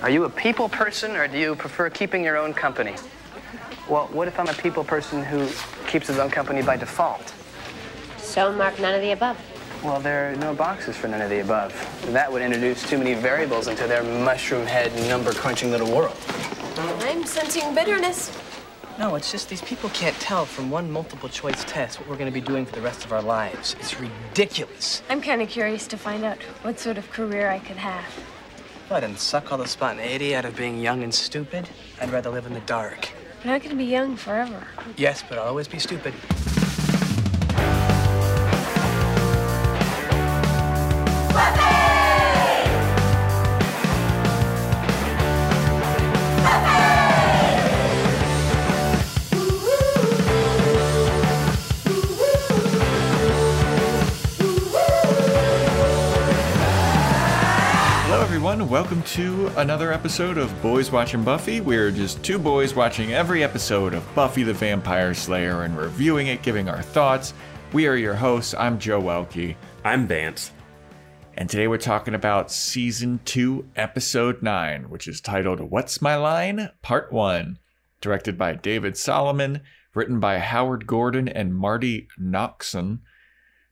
Are you a people person or do you prefer keeping your own company? Well, what if I'm a people person who keeps his own company by default? So mark none of the above. Well, there are no boxes for none of the above. That would introduce too many variables into their mushroom head, number crunching little world. I'm sensing bitterness. No, it's just these people can't tell from one multiple choice test what we're going to be doing for the rest of our lives. It's ridiculous. I'm kind of curious to find out what sort of career I could have. What, and suck all the spontaneity out of being young and stupid? I'd rather live in the dark. Not gonna be young forever. Yes, but I'll always be stupid. Welcome to another episode of Boys Watching Buffy. We're just two boys watching every episode of Buffy the Vampire Slayer and reviewing it, giving our thoughts. We are your hosts. I'm Joe Welke. I'm Vance. And today we're talking about season two, episode nine, which is titled What's My Line? Part one, directed by David Solomon, written by Howard Gordon and Marti Noxon.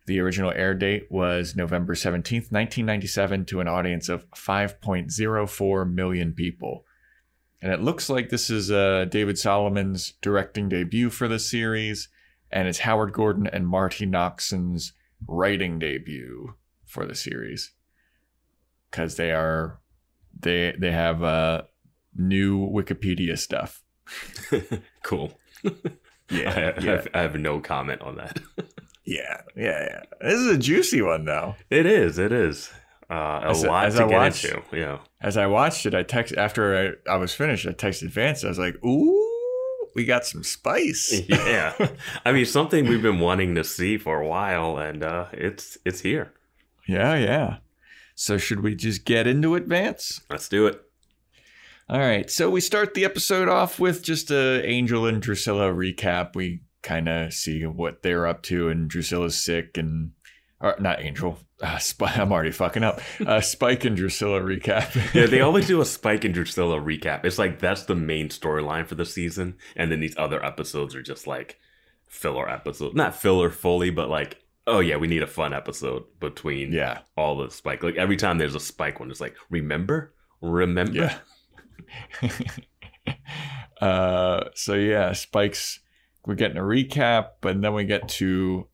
The original air date was November 17th, 1997, to an audience of 5.04 million people. And it looks like this is uh, David Solomon's directing debut for the series, and it's Howard Gordon and Marti Noxon's writing debut for the series because they are they they have uh new wikipedia stuff cool. yeah I, I have, I have no comment on that. yeah yeah yeah this is a juicy one though it is. It is. Uh, a As I- lot as to I get watched- into. Yeah. as i watched it i text after I, I was finished i texted vance i was like ooh we got some spice Yeah. I mean, something we've been wanting to see for a while, and uh, it's it's here. yeah yeah so should we just get into it vance Let's do it. All right, so we start the episode off with just a Angel and Drusilla recap. We kind of see what they're up to, and Drusilla's sick, and or not Angel. Uh, Spike, I'm already fucking up. Uh, Spike and Drusilla recap. Yeah, they always do a Spike and Drusilla recap. It's like that's the main storyline for the season, and then these other episodes are just like filler episodes. Not filler fully, but like, oh yeah, we need a fun episode between yeah, all the Spike. Like every time there's a Spike one, it's like, remember, remember. yeah. uh, so yeah, Spike's. We're getting a recap, and then we get to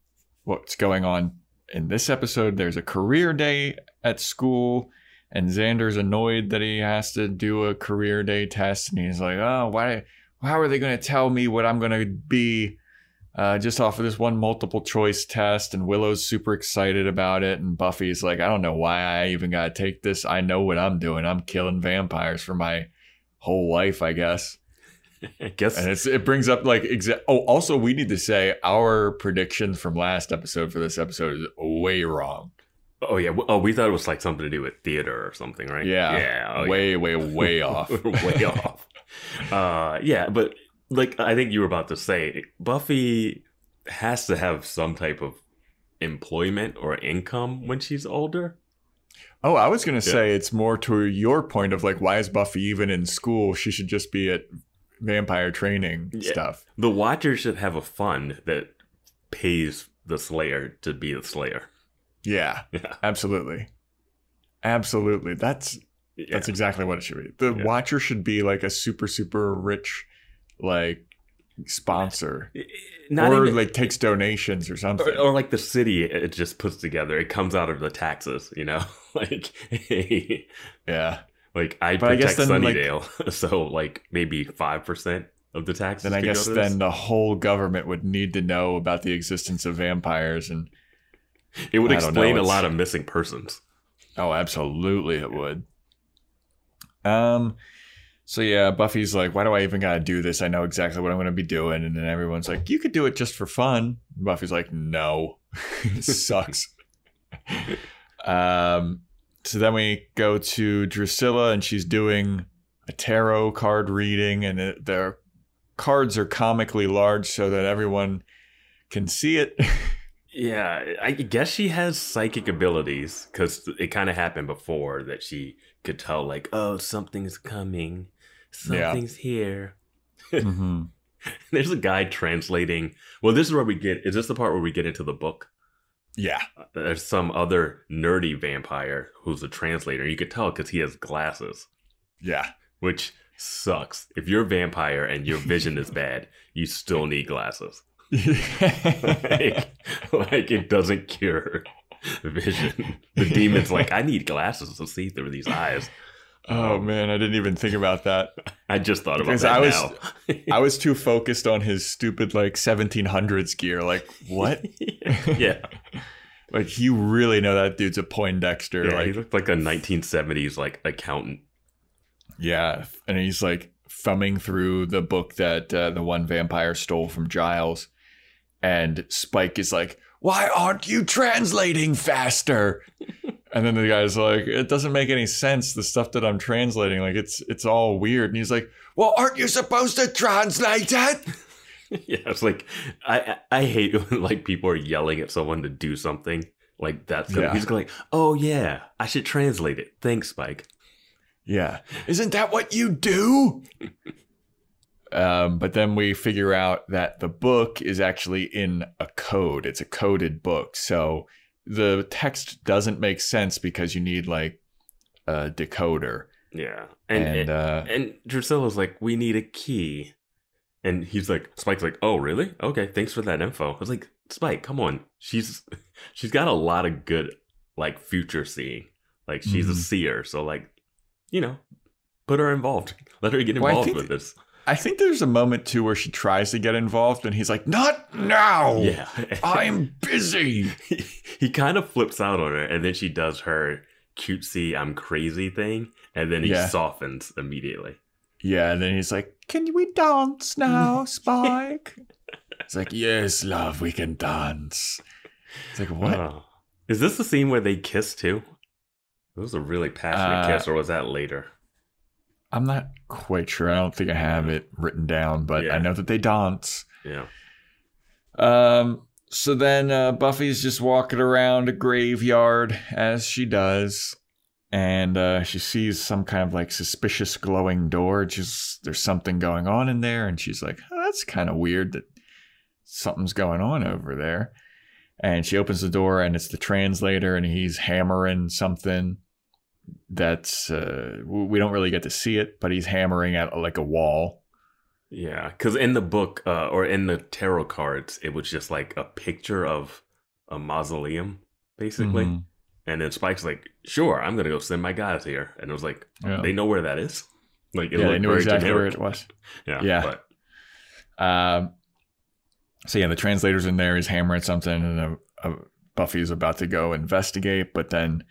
what's going on in this episode. There's a career day at school, and Xander's annoyed that he has to do a career day test, and he's like, "Oh, why? How are they going to tell me what I'm going to be?" Uh, just off of this one multiple choice test, and Willow's super excited about it, and Buffy's like, "I don't know why I even got to take this. I know what I'm doing. I'm killing vampires for my whole life, I guess." I guess And it brings up like exa- oh also we need to say our prediction from last episode for this episode is way wrong. Oh yeah. Oh, we thought it was like something to do with theater or something, right? Yeah. Yeah. oh, way way way off. Way off. Uh, yeah, but like I think you were about to say, Buffy has to have some type of employment or income when she's older. Oh, I was going to say it's more to your point of like why is Buffy even in school? She should just be at vampire training Yeah. stuff. The Watcher should have a fund that pays the Slayer to be the Slayer. Yeah. Yeah. Absolutely. Absolutely. That's Yeah. that's exactly what it should be. The watcher should be like a super super rich like sponsor Not or even, like takes donations or something. or, or like the city it just puts together. It comes out of the taxes, you know? like yeah. Like I But protect guess then, like- Sunnydale, so like maybe five percent of the taxes. then I guess then the whole government would need to know about the existence of vampires and it would I explain a lot of missing persons. oh absolutely it would. Um so yeah, Buffy's like, why do I even gotta do this? I know exactly what I'm gonna be doing. And then everyone's like, you could do it just for fun. And Buffy's like, no. it sucks. um so then we go to Drusilla and she's doing a tarot card reading and it, their cards are comically large so that everyone can see it. Yeah, I guess she has psychic abilities because it kind of happened before that she could tell like, oh, something's coming, Yeah. something's here. Mhm. There's a guy translating. Well, this is where we get. Is this the part where we get into the book? Yeah. There's some other nerdy vampire who's a translator. You could tell because he has glasses, Yeah. which sucks. If you're a vampire and your vision is bad, you still need glasses. like, like it doesn't cure vision. The demon's like, I need glasses to see through these eyes. Oh man, I didn't even think about that. I just thought about Because that I was- now. I was too focused on his stupid like 1700s gear. Like what? yeah, Like you really know that dude's a Poindexter. yeah. he looked like a 1970s like accountant. yeah, and he's like thumbing through the book that uh, the one vampire stole from Giles, and Spike is like, "Why aren't you translating faster?" And then the guy's like, "It doesn't make any sense. The stuff that I'm translating, like it's it's all weird." And he's like, "Well, aren't you supposed to translate it?" yeah, it's like I I hate when like people are yelling at someone to do something like that's gonna, Yeah. he's going like, oh yeah, I should translate it. Thanks, Spike. Yeah. Isn't that what you do? um, but then we figure out that the book is actually in a code. It's a coded book. So the text doesn't make sense because you need like a decoder. Yeah, and And, uh, and Drusilla's like, we need a key, and he's like, Spike's like, oh really? Okay, thanks for that info. I was like, Spike, come on, she's she's got a lot of good like future seeing. Like she's a Mhm. seer, so like, you know, put her involved. Let her get Well, involved think- with this. I think there's a moment too where she tries to get involved and he's like, Not now. Yeah, I'm busy. he, he kind of flips out on her and then she does her cutesy i'm crazy thing and then he Yeah. softens immediately Yeah, and then he's like, Can we dance now, Spike? it's like, Yes, love, we can dance. It's like, What? Oh. is this the scene where they kiss too it was a really passionate Uh, kiss or was that later I'm not quite sure. I don't think I have it written down, but Yeah. I know that they dance. yeah Um, so then uh, Buffy's just walking around a graveyard as she does, and uh, she sees some kind of like suspicious glowing door. Just there's something going on in there, and she's like, oh, "That's kind of weird that something's going on over there." And she opens the door, and it's the translator, and he's hammering something. That's uh, we don't really get to see it, but he's hammering at like a wall. yeah because in the book uh, or in the tarot cards it was just like a picture of a mausoleum basically Mhm. and then spike's like sure i'm gonna go send my guys here and it was like Yeah. they know where that is like it yeah, they knew exactly where it was. yeah Yeah. but Um, so yeah, the translator's in there. He's hammering something, and uh Buffy's about to go investigate. But then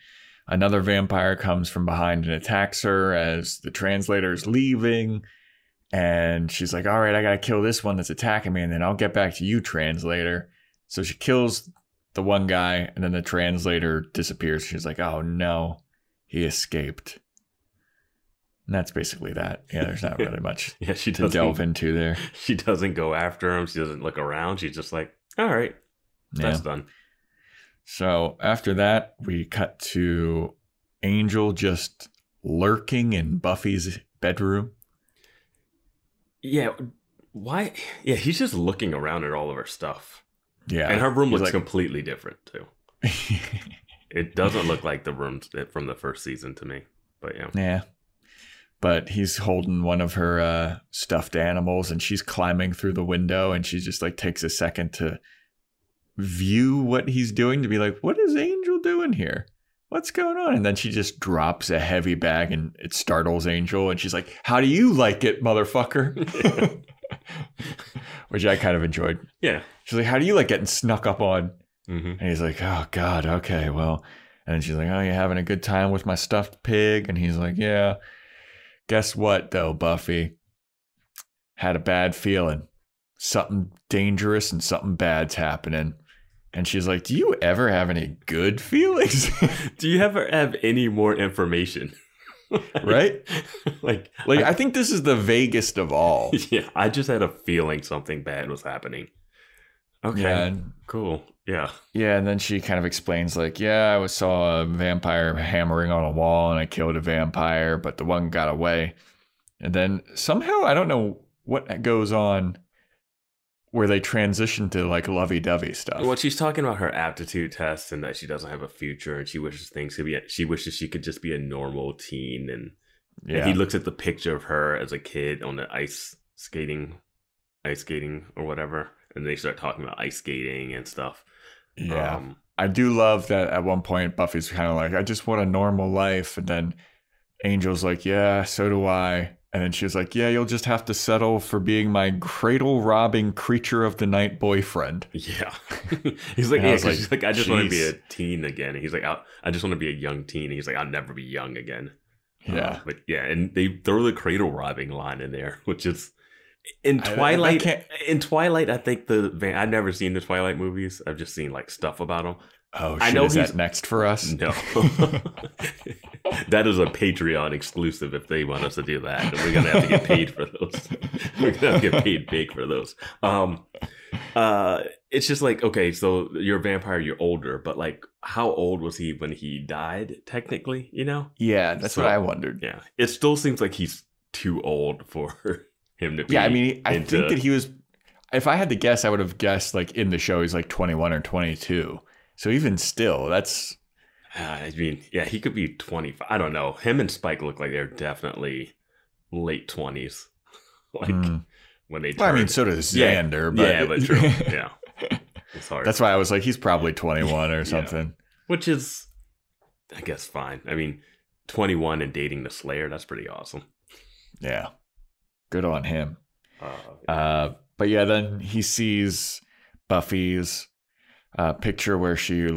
another vampire comes from behind and attacks her as the translator is leaving. And she's like, "All right, I gotta kill this one that's attacking me, and then I'll get back to you, translator." So she kills the one guy, and then the translator disappears. She's like, "Oh no, he escaped." And that's basically that. Yeah, there's not really much yeah she to doesn't delve into there. she doesn't go after him. She doesn't look around. She's just like, all right, Yeah. that's done. So after that, we cut to Angel just lurking in Buffy's bedroom. Yeah. Why? Yeah, he's just looking around at all of her stuff. Yeah. and her room He's looks like- completely different, too. It doesn't look like the rooms from the first season to me. But yeah. yeah. But he's holding one of her uh, stuffed animals and she's climbing through the window and she just like takes a second to view what he's doing to be like, what is Angel doing here? What's going on? And then she just drops a heavy bag and it startles Angel and she's like, How do you like it, motherfucker? Which I kind of enjoyed. Yeah. She's like, How do you like getting snuck up on? hmm And he's like, Oh God, okay, well. And she's like, Oh, you having a good time with my stuffed pig? And he's like, Yeah. Guess what though, Buffy? Had a bad feeling. Something dangerous and something bad's happening. And she's like, Do you ever have any good feelings? Do you ever have any more information? right? like, Like I, I think this is the vaguest of all. yeah, I just had a feeling something bad was happening. Okay. Yeah, and Cool. Yeah. Yeah, and then she kind of explains like, yeah, I saw a vampire hammering on a wall and I killed a vampire, but the one got away. And then somehow I don't know what goes on where they transition to like lovey-dovey stuff. Well, she's talking about her aptitude test and that she doesn't have a future, and she wishes things could be. She wishes she could just be a normal teen, and, and he looks at the picture of her as a kid on the ice skating, ice skating or whatever, and they start talking about ice skating and stuff. yeah. Um, I do love that at one point Buffy's kind of like, I just want a normal life. And then Angel's like, yeah, so do I. And then she was like, yeah, you'll just have to settle for being my cradle robbing creature of the night boyfriend. yeah. he's like, I yeah, 'cause like, she's like, I just want to be a teen again. And he's like, I, I just want to be a young teen. And he's like, I'll never be young again. Uh, Yeah. but yeah, and they throw the cradle robbing line in there, which is in I- I- I Twilight. in Twilight, I think the van. I've never seen the Twilight movies. I've just seen like stuff about them. Oh, I shit, know is he's- that next for us? No, that is a Patreon exclusive. If they want us to do that, we're gonna have to get paid for those. we're gonna have to get paid big for those. Um, uh, it's just like okay, so you're a vampire, you're older, but like, how old was he when he died? Technically, you know. Yeah, that's So- what I wondered. Yeah, it still seems like he's too old for him to be. Yeah, I mean, I into- think that he was. If I had to guess, I would have guessed like in the show he's like 21 or 22. So even still, that's Uh, I mean, yeah, he could be 25. I don't know. Him and Spike look like they're definitely late 20s. like Hmm. when they Well, I mean, so does Yeah. Xander. But yeah, but true. Yeah. It's hard. that's why I was like, he's probably 21 or something. Which is, I guess, fine. I mean, 21 and dating the Slayer, that's pretty awesome. Yeah, good on him. Uh, Uh, but yeah, then he sees Buffy's uh, picture where she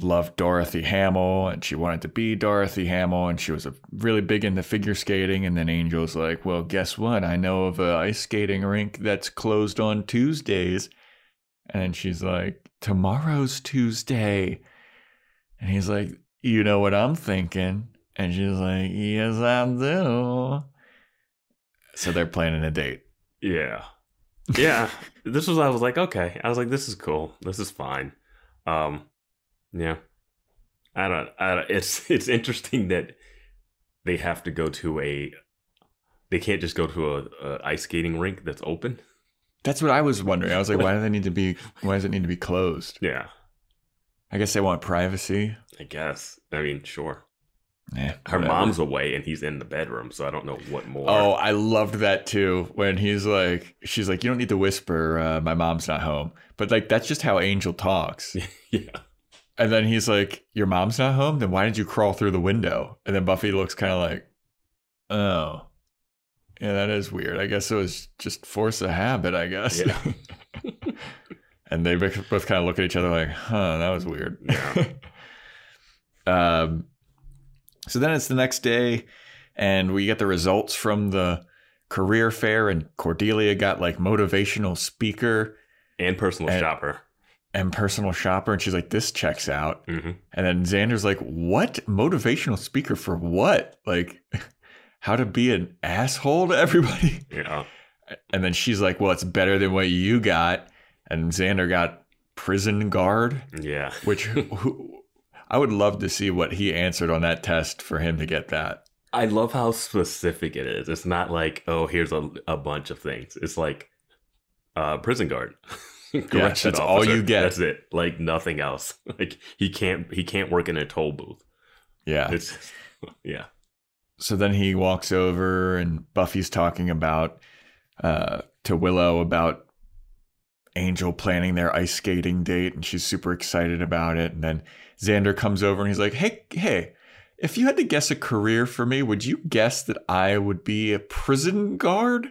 loved Dorothy Hamill and she wanted to be Dorothy Hamill and she was a, really big into figure skating. And then Angel's like, well, guess what? I know of a ice skating rink that's closed on Tuesdays. And she's like, tomorrow's Tuesday. And he's like, you know what I'm thinking? And she's like, yes, I do. So they're planning a date. Yeah. Yeah. this was I was like, okay. I was like, this is cool. This is fine. Um yeah. I don't I don't it's it's interesting that they have to go to a they can't just go to a, a ice skating rink that's open. That's what I was wondering. I was like, why do they need to be? Why does it need to be closed? Yeah. I guess they want privacy. I guess. I mean, sure. Yeah, Her whatever. mom's away and he's in the bedroom, so I don't know what more. Oh, I loved that too. When he's like, she's like, you don't need to whisper. Uh, my mom's not home. But like, that's just how Angel talks. yeah. And then he's like, your mom's not home. Then why did you crawl through the window? And then Buffy looks kind of like, oh, yeah, that is weird. I guess it was just force of habit. I guess. Yeah. and they both both kind of look at each other like, huh, that was weird. Yeah. um, so then it's the next day, and we get the results from the career fair, and Cordelia got like motivational speaker And personal And- shopper. and personal shopper, and she's like, this checks out. hmm And then Xander's like, what? Motivational speaker for what? Like, how to be an asshole to everybody? Yeah. And then she's like, well, it's better than what you got. And Xander got prison guard. Yeah. which who, I would love to see what he answered on that test for him to get that. I love how specific it is. It's not like, oh, here's a, a bunch of things. It's like uh prison guard. Correction that's all you get. That's it. Like nothing else. Like he can't he can't work in a toll booth. Yeah. It's yeah. So then he walks over and Buffy's talking about uh, to Willow about Angel planning their ice skating date, and she's super excited about it. And then Xander comes over and he's like, "Hey, hey." If you had to guess a career for me, would you guess that I would be a prison guard?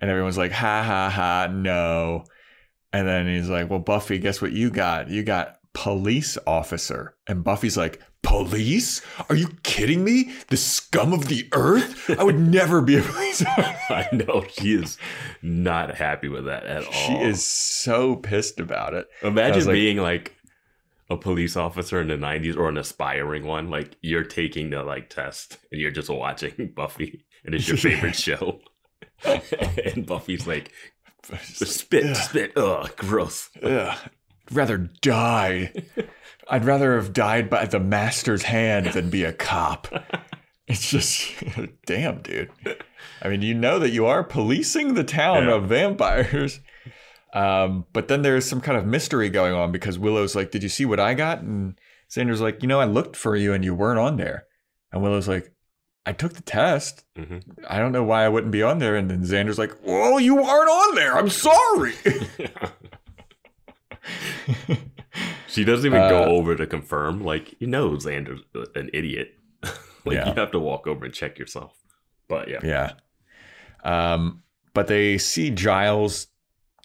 And everyone's like, ha ha ha, no. And then he's like, well, Buffy, guess what you got? You got police officer. And Buffy's like, police? Are you kidding me? The scum of the earth? I would never be a police officer. I know she is not happy with that at all. She is so pissed about it. Imagine was like- being like a police officer in the 90s or an aspiring one. Like you're taking the like test and you're just watching Buffy and it's your favorite show. and Buffy's like, Spit, spit. Ugh, gross. I'd rather die. I'd rather have died by the master's hand than be a cop. It's just, damn, dude. I mean, you know that you are policing the town Yeah. of vampires. Um, but then there's some kind of mystery going on because Willow's like, Did you see what I got? And Xander's like, You know, I looked for you and you weren't on there. And Willow's like, I took the test. Mhm. I don't know why I wouldn't be on there. And then Xander's like, Well, you aren't on there. I'm sorry. She doesn't even go Uh, over to confirm. Like, you know, Xander's an idiot. like, Yeah. you have to walk over and check yourself. But yeah. Yeah. Um, but they see Giles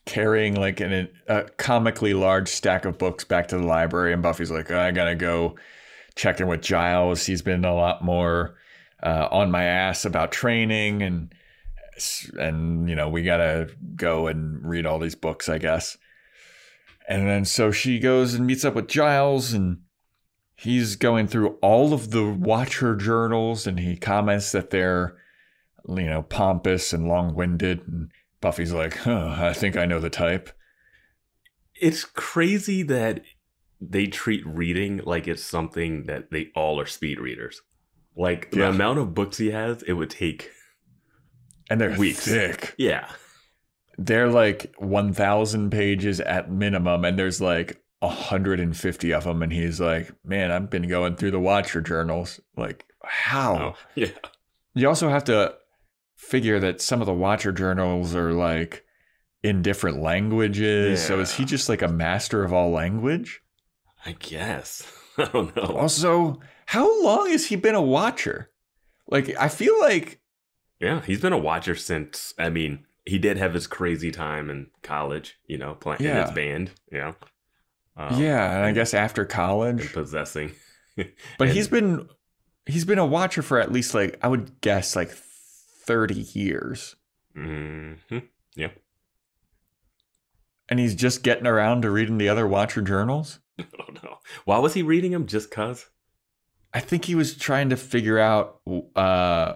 carrying like an, a comically large stack of books back to the library, and Buffy's like, I gotta go check in with Giles. He's been a lot more uh, on my ass about training, and and you know we gotta go and read all these books, I guess. And then so she goes and meets up with Giles and he's going through all of the Watcher journals and he comments that they're, you know, pompous and long winded. And Buffy's like, huh, I think I know the type. It's crazy that they treat reading like it's something that they all are speed readers. Like, the amount of books he has, it would take. And they're Weeks. thick. Yeah. They're like 1,000 pages at minimum. And there's like 150 of them. And he's like, man, I've been going through the Watcher journals. Like, how? Oh, yeah. You also have to figure that some of the Watcher journals are like in different languages. So is he just like a master of all language? I guess. I don't know. Also, how long has he been a Watcher? Like, I feel like, Yeah, he's been a watcher since. I mean, he did have his crazy time in college, you know, playing in Yeah. his band. Yeah. Um, yeah, and I guess after college, possessing. but and- he's been he's been a Watcher for at least like I would guess like thirty years, Mm-hmm. Yeah. and he's just getting around to reading the other Watcher journals. I don't know. Why was he reading them? Just cause? I think he was trying to figure out uh,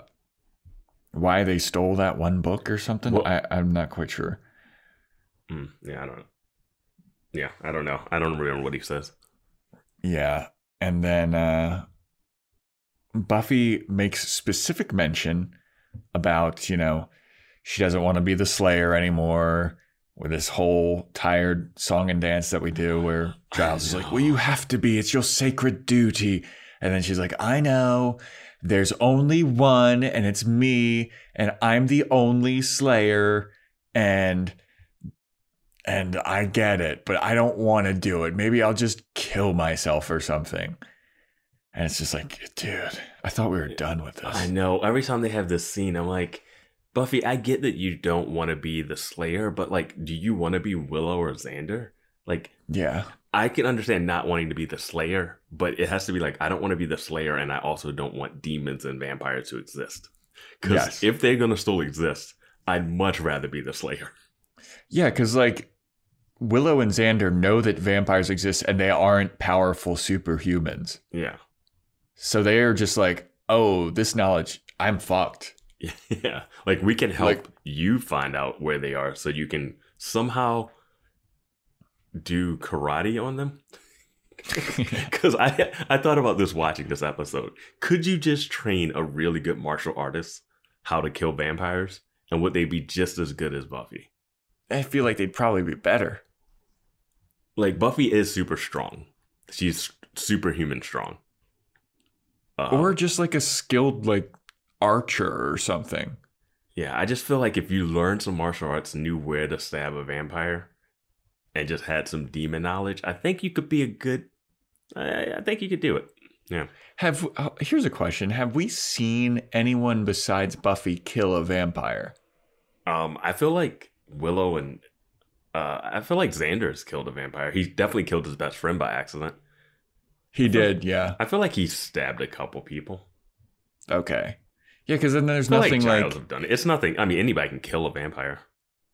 why they stole that one book or something. Well- I, I'm not quite sure. Mm, yeah, I don't know. Yeah, I don't know. I don't remember what he says. Yeah. And then uh, Buffy makes specific mention about, you know, she doesn't want to be the Slayer anymore with this whole tired song and dance that we do where Giles is like, well, you have to be. It's your sacred duty. And then she's like, I know. There's only one, and it's me, and I'm the only Slayer, and and I get it, but I don't want to do it. Maybe I'll just kill myself or something. And it's just like, dude, I thought we were done with this. I know. Every time they have this scene, I'm like, Buffy, I get that you don't want to be the Slayer, but like, do you want to be Willow or Xander? Like, Yeah. I can understand not wanting to be the Slayer, but it has to be like, I don't want to be the Slayer, and I also don't want demons and vampires to exist. Because Yes. if they're going to still exist, I'd much rather be the Slayer. Yeah, because like Willow and Xander know that vampires exist and they aren't powerful superhumans. Yeah. So they are just like, oh, this knowledge, I'm fucked. Yeah. Like, we can help Like- you find out where they are so you can somehow do karate on them. Because I I thought about this watching this episode. Could you just train a really good martial artist how to kill vampires, and would they be just as good as Buffy? I feel like they'd probably be better. Like Buffy is super strong. She's superhuman strong. Um, Or just like a skilled like archer or something. yeah, I just feel like if you learned some martial arts, knew where to stab a vampire, and just had some demon knowledge, I think you could be a good. I, I think you could do it. Yeah. Have uh, here's a question: Have we seen anyone besides Buffy kill a vampire? Um, I feel like Willow and uh, I feel like Xander's killed a vampire. He definitely killed his best friend by accident. He did, yeah. I feel like he stabbed a couple people. Okay, yeah, because then there's nothing like like have done it. It's nothing. I mean, anybody can kill a vampire.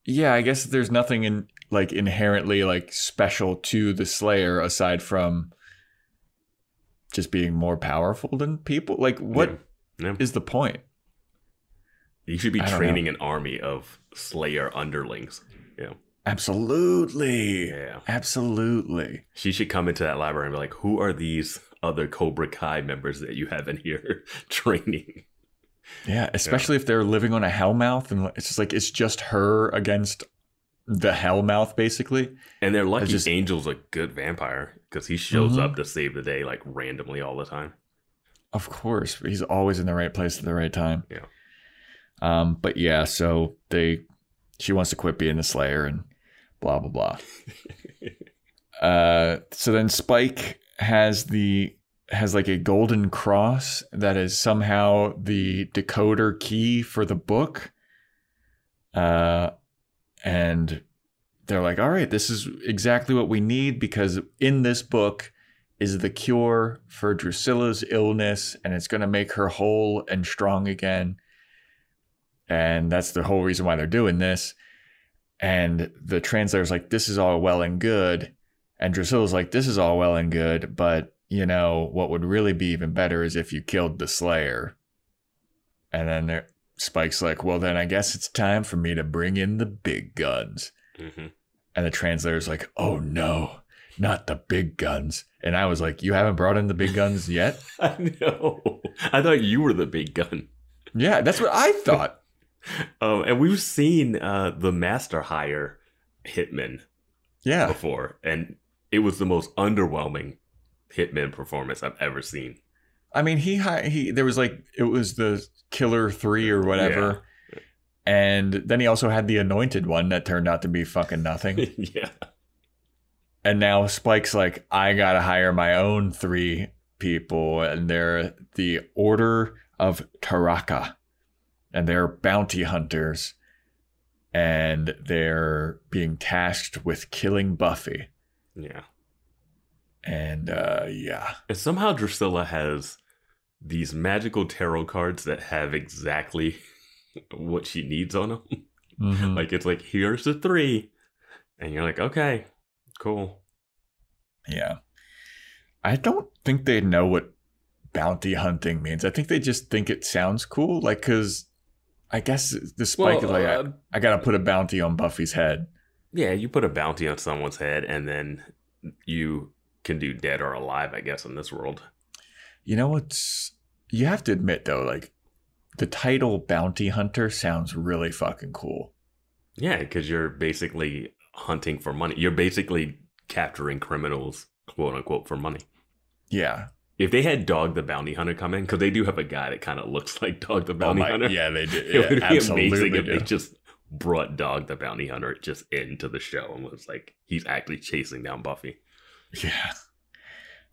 yeah. I guess there's nothing in like inherently like special to the Slayer aside from just being more powerful than people. Like, what is Yeah. the point? You should be training an army of Slayer underlings. Yeah. Absolutely. Yeah. Absolutely. She should come into that library and be like, who are these other Cobra Kai members that you have in here training? Yeah, especially if they're living on a hellmouth and it's just like it's just her against the hellmouth basically. And they're lucky just- Angel's a good vampire because he shows Mhm. up to save the day like randomly all the time. Of course, he's always in the right place at the right time. Yeah. Um, but yeah, so they she wants to quit being the Slayer and blah blah blah. uh, so then Spike has the has like a golden cross that is somehow the decoder key for the book. Uh, and they're like, all right, this is exactly what we need because in this book is the cure for Drusilla's illness and it's going to make her whole and strong again. And that's the whole reason why they're doing this. And the translator's like, this is all well and good. And Drusilla's like, this is all well and good, but you know, what would really be even better is if you killed the Slayer. And then there, Spike's like, well, then I guess it's time for me to bring in the big guns. hmm And the translator's like, oh no, not the big guns. And I was like, you haven't brought in the big guns yet? I know. I thought you were the big gun. yeah, that's what I thought. Um, and we've seen uh, the Master hire Hitman Yeah. before, and it was the most underwhelming Hitman performance I've ever seen. I mean, he he there was like it was the Killer 3 or whatever. And then he also had the anointed one that turned out to be fucking nothing. yeah. and now Spike's like, I gotta hire my own three people, and they're the Order of Taraka, and they're bounty hunters, and they're being tasked with killing Buffy. Yeah. And uh, yeah, And somehow Drusilla has these magical tarot cards that have exactly what she needs on them. Mhm. Like it's like here's the three, and you're like, okay, cool. yeah. I don't think they know what bounty hunting means. I think they just think it sounds cool, like because. I guess the Spike is like, I- uh, I gotta put a bounty on Buffy's head. yeah, you put a bounty on someone's head, and then you can do dead or alive, I guess, in this world. You know what's you have to admit though, like the title bounty hunter sounds really fucking cool. Yeah, because you're basically hunting for money. You're basically capturing criminals, quote unquote, for money. Yeah. If they had Dog the Bounty Hunter come in, because they do have a guy that kind of looks like Dog the Oh Bounty my, Hunter. yeah, they do. it Yeah, would be amazing absolutely if do. they just brought Dog the Bounty Hunter just into the show and was like, he's actually chasing down Buffy. Yeah.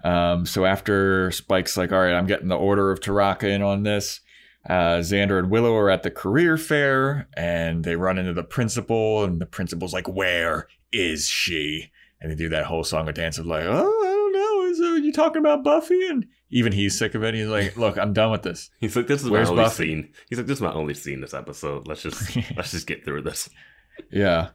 Um, so after Spike's like, all right, I'm getting the Order of Taraka in on this. Uh, Xander and Willow are at the career fair and they run into the principal, and the principal's like, Where is she? And they do that whole song and dance of like, Oh, I don't know. Is uh, you talking about Buffy? And even he's sick of it. He's like, Look, I'm done with this. He's like, this is Where's my only Buffy? scene. He's like, this is my only scene this episode. Let's just let's just get through this. Yeah.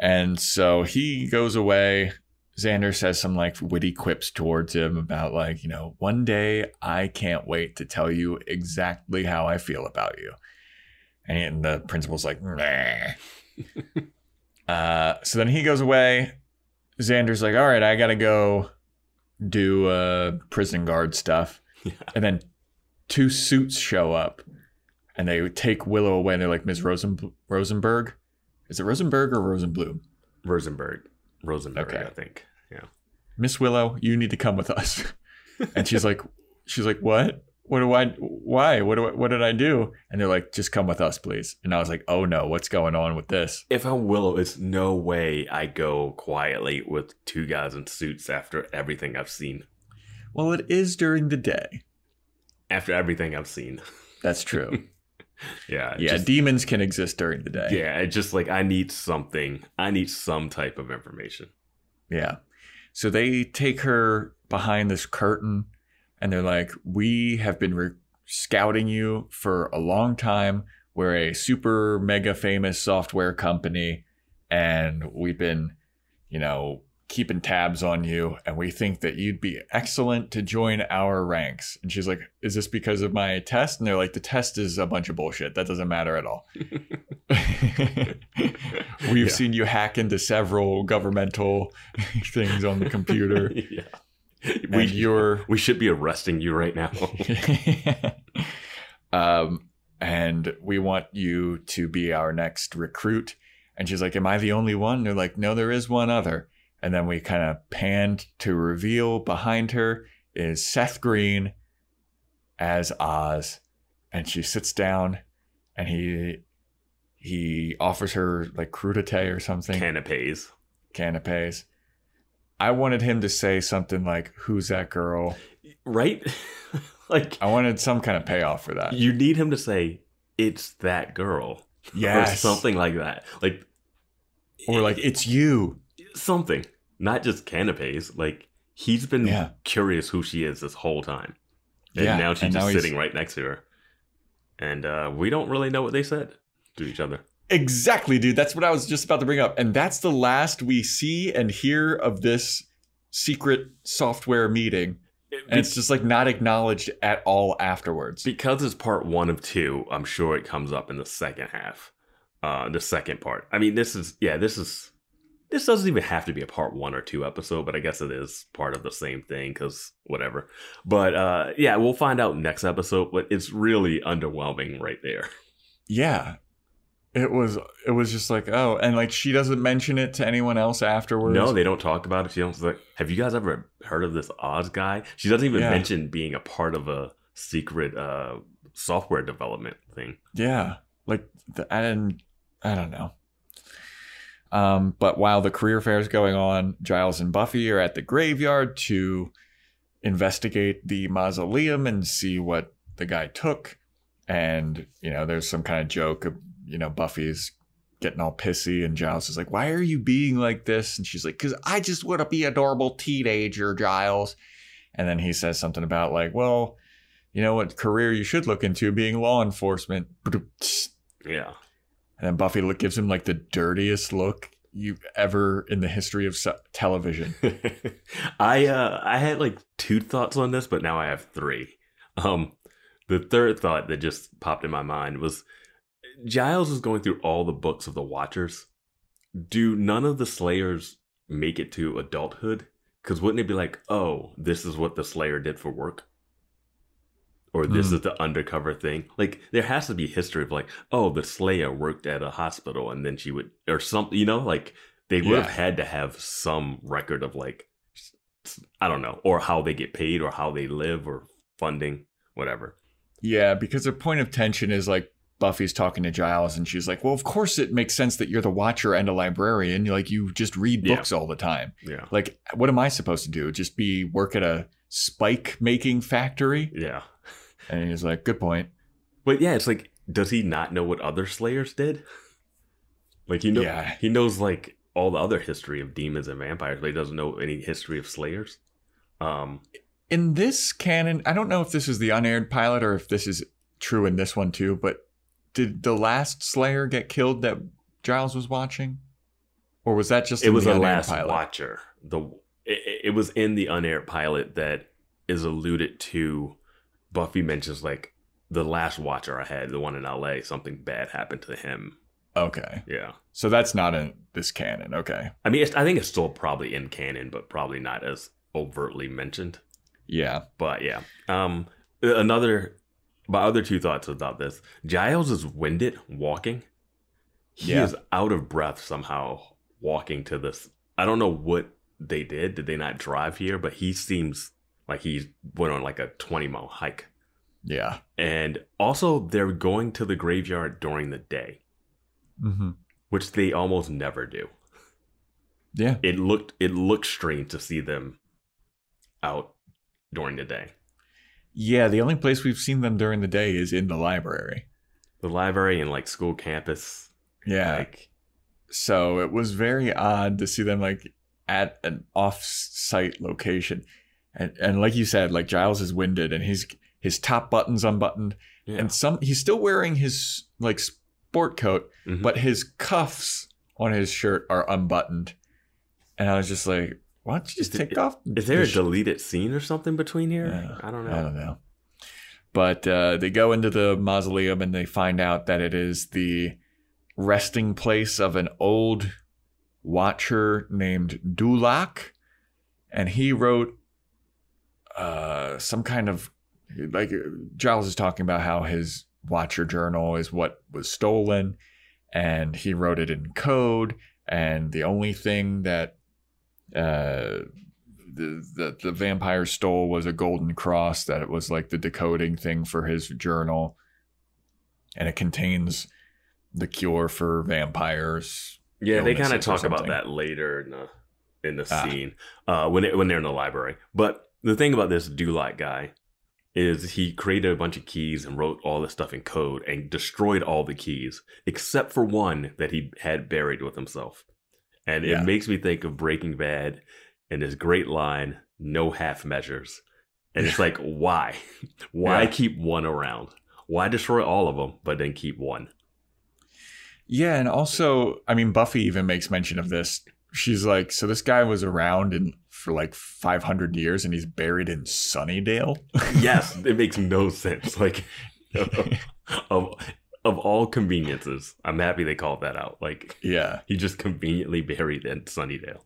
And so he goes away. Xander says some like witty quips towards him about like, you know, one day I can't wait to tell you exactly how I feel about you. And the principal's like, nah. uh, so then he goes away. Xander's like, all right, I gotta go do uh prison guard stuff. Yeah. And then two suits show up and they take Willow away and they're like, Ms. Rosen- Rosenberg. Is it Rosenberg or Rosenblum? Rosenberg. Rosenberg, Okay. I think. Yeah. Miss Willow, you need to come with us. and she's like, she's like, what? What do I? Why? What do I, What did I do? And they're like, just come with us, please. And I was like, oh no, what's going on with this? If I'm Willow, it's no way I go quietly with two guys in suits after everything I've seen. Well, it is during the day. After everything I've seen. That's true. Yeah. yeah, just- demons can exist during the day. yeah. It's just like I need something. I need some type of information. Yeah. So they take her behind this curtain and they're like, We have been re- scouting you for a long time. We're a super mega famous software company and we've been, you know, keeping tabs on you and we think that you'd be excellent to join our ranks. And she's like, Is this because of my test? And they're like, The test is a bunch of bullshit. That doesn't matter at all. We've Yeah. seen you hack into several governmental things on the computer. yeah. We, you're we should be arresting you right now. um, and we want you to be our next recruit. And she's like, Am I the only one? They're like, No, there is one other. And then we kind of panned to reveal behind her is Seth Green as Oz. And she sits down and he he offers her like crudité or something Canapes. canapes. I wanted him to say something like, Who's that girl? Right? like, I wanted some kind of payoff for that. you need him to say, it's that girl. Yes. Or something like that. Like, Or like, It's you. something. Not just canapes. Like, he's been Yeah. curious who she is this whole time. And Yeah, now she's and just now he's- sitting right next to her. And uh, we don't really know what they said to each other. Exactly, dude. That's what I was just about to bring up. And that's the last we see and hear of this secret software meeting. And it's just like not acknowledged at all afterwards. because it's part one of two, I'm sure it comes up in the second half. Uh the second part. I mean, this is yeah, this is this doesn't even have to be a part one or two episode, but I guess it is part of the same thing because whatever. But uh yeah, we'll find out next episode, but it's really underwhelming right there. Yeah. It was it was just like, oh, and like she doesn't mention it to anyone else afterwards. No, they don't talk about it. She don't like, have you guys ever heard of this Oz guy? She doesn't even Yeah. mention being a part of a secret uh software development thing. Yeah. Like the, and I don't know. Um, but while the career fair is going on, Giles and Buffy are at the graveyard to investigate the mausoleum and see what the guy took. And, you know, there's some kind of joke you know, Buffy's getting all pissy and Giles is like, Why are you being like this? And she's like, Because I just want to be a normal teenager, Giles. And then he says something about like, well, you know what career you should look into being law enforcement. Yeah. And then Buffy look, gives him like the dirtiest look you've ever in the history of television. I uh I had like two thoughts on this, but now I have three. Um the third thought that just popped in my mind was Giles is going through all the books of the Watchers. Do none of the Slayers make it to adulthood? Because wouldn't it be like, oh, this is what the Slayer did for work? Or this Hmm. is the undercover thing? Like, there has to be history of like, oh, the Slayer worked at a hospital and then she would, or something, you know, like they would have had to have some record of like, I don't know, or how they get paid or how they live or funding, whatever. yeah, because their point of tension is like Buffy's talking to Giles and she's like, Well, of course it makes sense that you're the watcher and a librarian. You're like, you just read Yeah. books all the time. Yeah. Like, what am I supposed to do? Just be work at a spike making factory? Yeah. And he's like, Good point. But yeah, it's like, does he not know what other Slayers did? Like he know Yeah. he knows like all the other history of demons and vampires, but he doesn't know any history of Slayers. Um, in this canon, I don't know if this is the unaired pilot or if this is true in this one too, but did the last Slayer get killed that Giles was watching? Or was that just it was the a last pilot? watcher. The it, it was in the unaired pilot that is alluded to. Buffy mentions like the last watcher I had, the one in L.A. Something bad happened to him. Okay. Yeah, So that's not in this canon. Okay. I mean, it's, I think it's still probably in canon, but probably not as overtly mentioned. Yeah. But yeah. Um another my other two thoughts about this. Giles is winded walking. He Yeah. is out of breath somehow walking to this. I don't know what they did. Did they not drive here? But he seems like he went on like a 20 mile hike. Yeah. And also they're going to the graveyard during the day, Mm-hmm. which they almost never do. Yeah. It looked it looked strange to see them out during the day. Yeah. The only place we've seen them during the day is in the library. The library and like school campus Yeah. like so it was very odd to see them like at an off-site location and and like you said like giles is winded and his his top button's unbuttoned yeah. and some he's still wearing his like sport coat Mhm. but his cuffs on his shirt are unbuttoned and i was just like why don't you just Is it- take off Is there a deleted scene or something between here? Yeah, I don't know. I don't know. But uh, they go into the mausoleum and they find out that it is the resting place of an old watcher named Du Lac, and he wrote uh, some kind of like Giles is talking about how his watcher journal is what was stolen, and he wrote it in code, and the only thing that uh, the, the the vampire stole was a golden cross that it was like the decoding thing for his journal, and it contains the cure for vampires. Yeah, they kind of talk about that later in the in the Ah. scene uh, when it, when they're in the library. But the thing about this Du Lac guy is he created a bunch of keys and wrote all this stuff in code and destroyed all the keys except for one that he had buried with himself. And Yeah. it makes me think of Breaking Bad and this great line, "No half measures." And it's like, why? Why Yeah. keep one around? Why destroy all of them but then keep one? Yeah, and also, I mean, Buffy even makes mention of this. She's like, so this guy was around in for like 500 years, and he's buried in Sunnydale. yes, it makes no sense. Like of of all conveniences, I'm happy they called that out. Like yeah, he just conveniently buried in Sunnydale.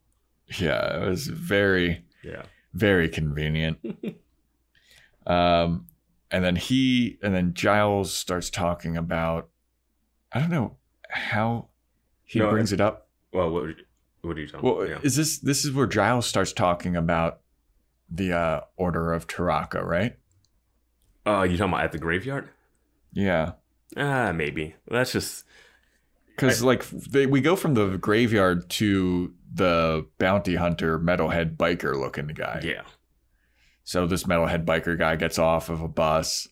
yeah, it was very, Yeah. very convenient. um, and then he, and then Giles starts talking about, I don't know how he No, brings it up. Well, what what are you talking Well, about? Yeah. is this this is where Giles starts talking about the uh, Order of Taraka, right? Uh, you talking about at the graveyard? Yeah. Ah, maybe. That's just Because like they, we go from the graveyard to the bounty hunter metalhead biker looking guy. yeah. So this metalhead biker guy gets off of a bus,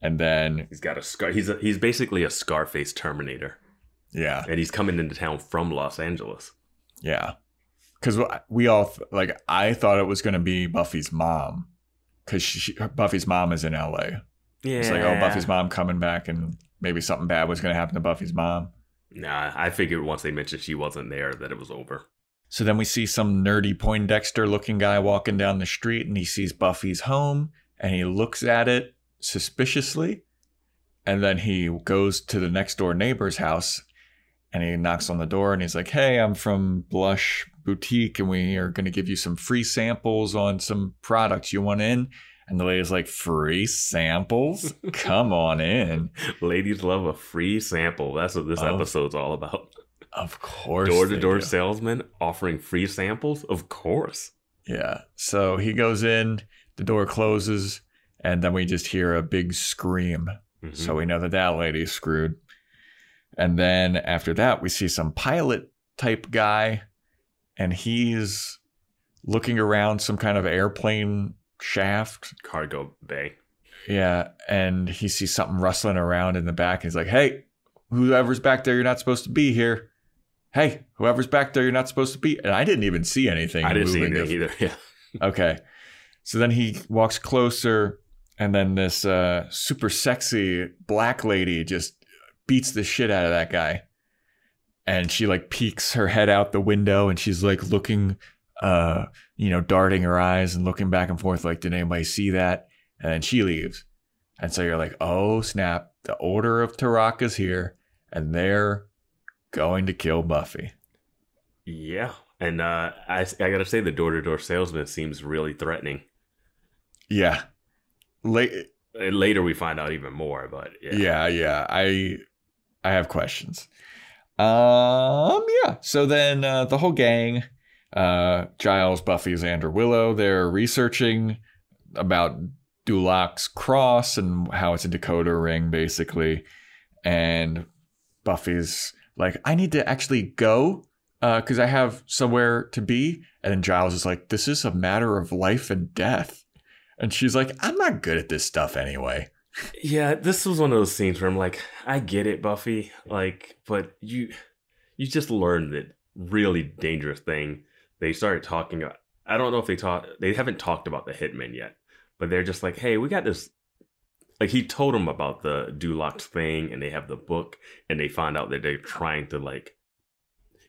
and then He's got a scar. He's a, he's basically a Scarface Terminator, yeah, and he's coming into town from Los Angeles. yeah, because we all like I thought it was gonna be Buffy's mom, because Buffy's mom is in L.A. Yeah. It's like oh Buffy's mom coming back, and maybe something bad was gonna happen to Buffy's mom. Nah, I figured once they mentioned she wasn't there that it was over. So then we see some nerdy Poindexter looking guy walking down the street and he sees Buffy's home and he looks at it suspiciously. And then he goes to the next door neighbor's house and he knocks on the door and he's like, Hey, I'm from Blush Boutique and we are going to give you some free samples on some products. You want in? And the lady's like, Free samples? Come on in. Ladies love a free sample. That's what this Oh. episode's all about. Of course. Door to door salesman offering free samples? Of course. Yeah. So he goes in, the door closes, and then we just hear a big scream. Mhm. So we know that that lady's screwed. And then after that, we see some pilot type guy, and he's looking around some kind of airplane shaft. cargo bay. Yeah. And he sees something rustling around in the back. He's like, hey, whoever's back there, you're not supposed to be here. Hey, whoever's back there, you're not supposed to be. And I didn't even see anything. I didn't see anything either. Yeah. Okay. So then he walks closer, and then this uh, super sexy black lady just beats the shit out of that guy. And she like peeks her head out the window and she's like looking, uh, you know, darting her eyes and looking back and forth like, did anybody see that? And then she leaves. And so you're like, oh snap, the Order of Taraka's here and they're going to kill Buffy. Yeah. And uh, I, I got to say, the door to door salesman seems really threatening. Yeah. Late. Later we find out even more, but yeah. yeah yeah i i have questions um yeah so then uh, the whole gang uh giles buffy xander willow they're researching about Du Lac's cross and how it's a decoder ring basically. And buffy's like i need to actually go because i have somewhere to be. And then giles is like this is a matter of life and death. And she's like i'm not good at this stuff anyway. Yeah, this was one of those scenes where I'm like, I get it, Buffy, like, but you you just learned that really dangerous thing. They started talking about I don't know if they talk they haven't talked about the hitman yet, but they're just like, hey, we got this like he told them about the Du Lac thing and they have the book and they find out that they're trying to like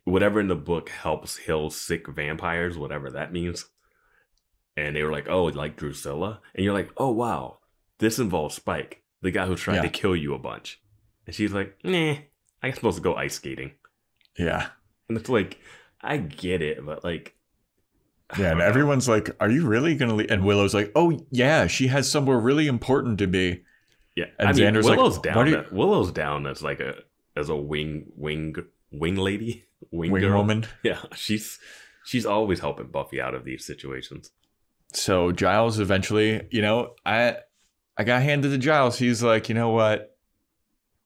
whatever in the book helps heal sick vampires, whatever that means. And they were like, oh, like Drusilla? And you're like, oh wow, this involves Spike, the guy who tried Yeah. to kill you a bunch. And she's like, nah, I am supposed to go ice skating. Yeah. And it's like, I get it, but like, Yeah, and everyone's like, "Are you really gonna?" leave? And Willow's like, "Oh yeah, she has somewhere really important to be." yeah. and I mean, Xander's like, Willow's "What down. you-" Willow's down as like a as a wing wing wing lady, wing, Wing girl. woman. Yeah, she's she's always helping Buffy out of these situations. So Giles eventually, you know, I I got handed to Giles. He's like, you know what?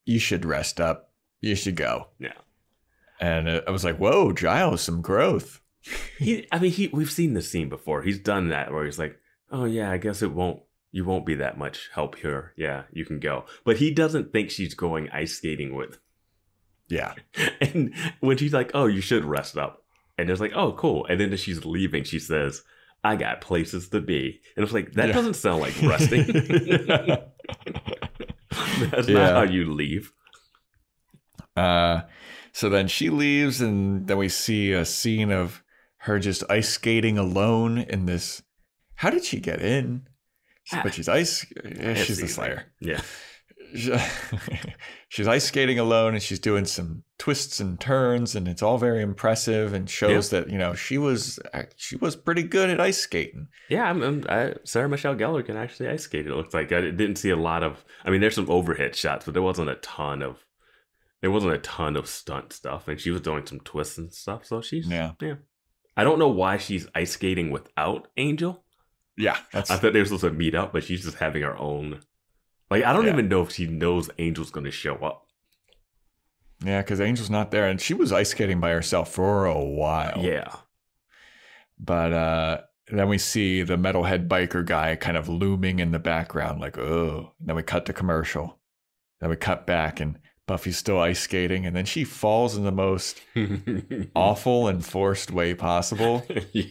You should rest up. You should go. Yeah. And I was like, whoa, Giles, some growth. He, I mean, he we've seen this scene before. He's done that where he's like, "Oh yeah, I guess it won't. You won't be that much help here. Yeah, you can go." But he doesn't think she's going ice skating with. Yeah. And when she's like, "Oh, you should rest up," and it's like, "Oh, cool," and then as she's leaving, she says, "I got places to be," and it's like that Yeah. doesn't sound like resting. That's Yeah. not how you leave. Uh, so then she leaves, and then we see a scene of her just ice skating alone in this. How did she get in? Ah. But she's ice. yeah, she's the. Slayer. Yeah, she's ice skating alone and she's doing some twists and turns and it's all very impressive and shows that you know she was she was pretty good at ice skating yeah. I'm, I'm, I, Sarah Michelle Gellar can actually ice skate. It looks like I didn't see a lot of. I mean, there's some overhead shots, but there wasn't a ton of. There wasn't a ton of stunt stuff, and she was doing some twists and stuff. So she's Yeah. yeah. I don't know why she's ice skating without Angel. yeah that's I thought they were supposed to meet up, but she's just having her own. Like I don't Yeah. even know if she knows Angel's going to show up. yeah because angel's not there and she was ice skating by herself for a while Yeah, but uh then we see the metalhead biker guy kind of looming in the background like oh then we cut to commercial then we cut back and buffy's still ice skating and then she falls in the most awful and forced way possible yeah.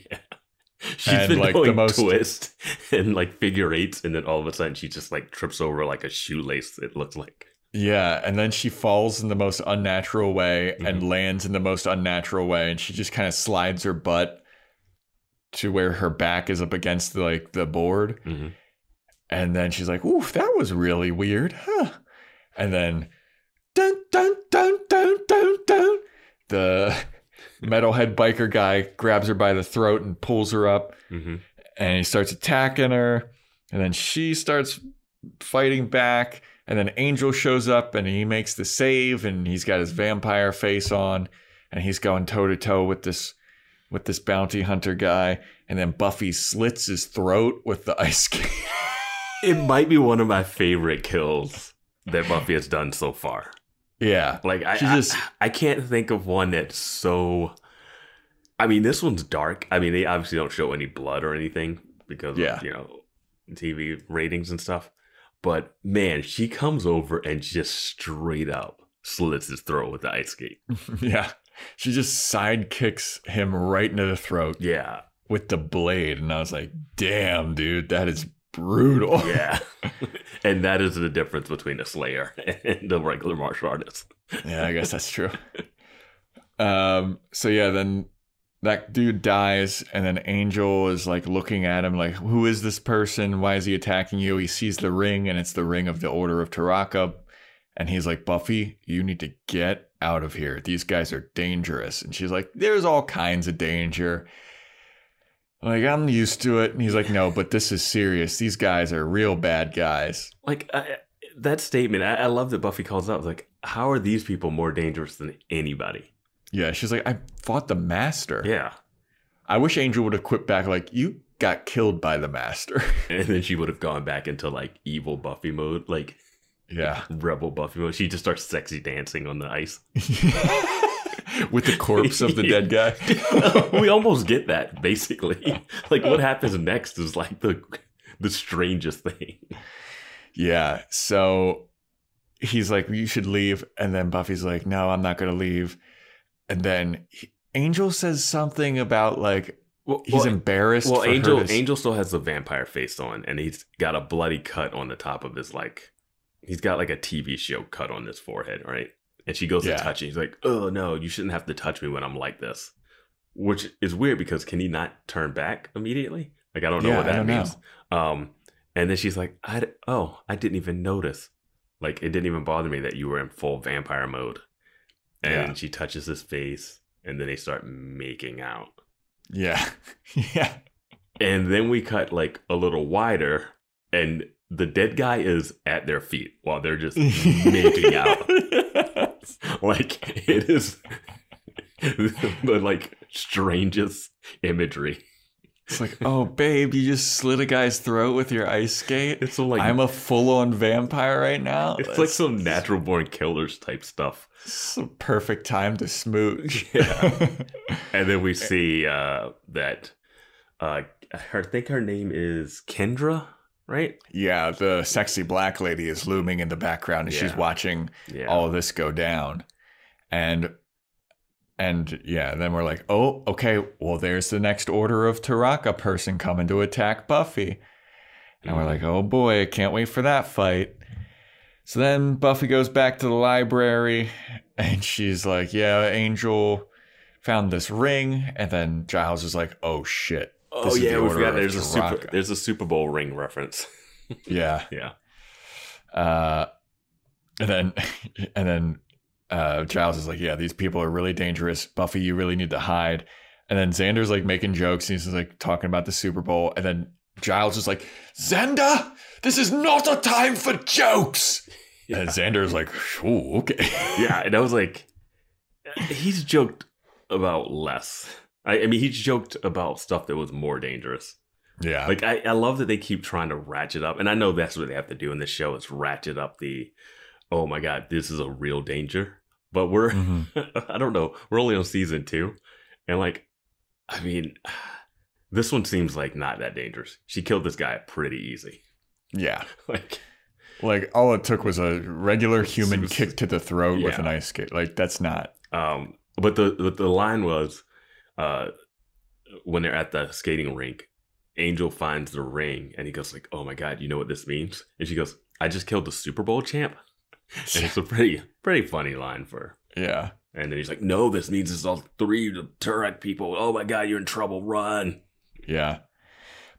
She's And, been like, the most- twist and like figure eights, and then all of a sudden she just like trips over like a shoelace. It looks like. Yeah, and then she falls in the most unnatural way and Mhm. lands in the most unnatural way, and she just kind of slides her butt to where her back is up against the, like the board, Mhm. and then she's like, "Oof, that was really weird, huh?" And then, dun dun dun dun dun dun, the metalhead biker guy grabs her by the throat and pulls her up, Mm-hmm. and he starts attacking her. And then she starts fighting back. And then angel shows up and he makes the save and he's got his vampire face on. And he's going toe to toe with this with this bounty hunter guy. And then buffy slits his throat with the ice skate It might be one of my favorite kills that Buffy has done so far. Yeah Like I, She I- just- I, can't think of one that's so. I mean, this one's dark. I mean, they obviously don't show any blood or anything because Yeah. of you know TV ratings and stuff. But man, she comes over and just straight up slits his throat with the ice skate. yeah she just side kicks him right into the throat Yeah, with the blade and i was like damn dude that is brutal yeah, and that is the difference between a Slayer and the regular martial artist. yeah, I guess that's true. Um, so yeah, then that dude dies, and then Angel is like looking at him, like, "Who is this person? Why is he attacking you?" He sees the ring, and it's the ring of the Order of Taraka, and he's like, "Buffy, you need to get out of here. These guys are dangerous." And she's like, "There's all kinds of danger." Like I'm used to it, and he's like, "No, but this is serious. These guys are real bad guys." Like I, that statement, I, I love that Buffy calls out. Like, how are these people more dangerous than anybody? Yeah, she's like, "I fought the master." Yeah. I wish Angel would have quit back like you got killed by the master. And then she would have gone back into like evil Buffy mode, like yeah. rebel Buffy mode. She just starts sexy dancing on the ice. With the corpse of the dead guy. we almost get that basically. Like what happens next is like the the strangest thing. Yeah. So he's like, you should leave. And then Buffy's like, no, I'm not going to leave. And then he- Angel says something about like, Well, he's well, embarrassed. well Angel to- Angel still has the vampire face on, and he's got a bloody cut on the top of his like. He's got like a TV show cut on his forehead, right? And she goes Yeah. to touch it. He's like, "Oh no, you shouldn't have to touch me when I'm like this," which is weird because can he not turn back immediately? Like I don't know Yeah, what that means. Um, and then she's like, "I oh, I didn't even notice. Like it didn't even bother me that you were in full vampire mode." and Yeah. she touches his face, and then they start making out. Yeah. yeah. And then we cut like a little wider, and the dead guy is at their feet while they're just making out. Like it is the like strangest imagery. It's like, oh, babe, you just slit a guy's throat with your ice skate. It's so like I'm a full-on vampire right now. it's like some natural born killers type stuff. It's a perfect time to smooch. Yeah. And then we see uh that uh I think her name is Kendra, right? yeah, the sexy black lady is looming in the background and she's watching Yeah. all of this go down. And and yeah, then we're like, oh, okay, well, there's the next order of Taraka person coming to attack Buffy. And we're mm-hmm. like, oh boy, can't wait for that fight. So then Buffy goes back to the library and she's like, yeah, Angel found this ring. And then Giles is like, oh shit. Oh yeah, we forgot there's a super there's a Super Bowl ring reference. Yeah. Yeah. Uh, and then, and then, uh, Giles is like, "Yeah, these people are really dangerous. Buffy, you really need to hide." And then Xander's like making jokes. And he's like talking about the Super Bowl. And then Giles is like, "Xander, this is not a time for jokes." And Xander's like, "Oh, okay." Yeah, and I was like he's joked about less. I, I mean he joked about stuff that was more dangerous. yeah, Like I, I love that they keep trying to ratchet up, and I know that's what they have to do in this show is ratchet up the, oh my god, this is a real danger. But we're, Mhm. I don't know, we're only on season two, and like, I mean, this one seems like not that dangerous. She killed this guy pretty easy. yeah. Like, Like all it took was a regular human kick to the throat with an ice skate. Like that's not. um, but the the, the line was, uh, when they're at the skating rink, Angel finds the ring, and he goes like, "Oh my god, you know what this means?" And she goes, "I just killed the Super Bowl champ." And it's a pretty pretty funny line for her. Yeah. And then he's like, "No, this means it's all three Turek people. Oh my god, you're in trouble. Run!" Yeah.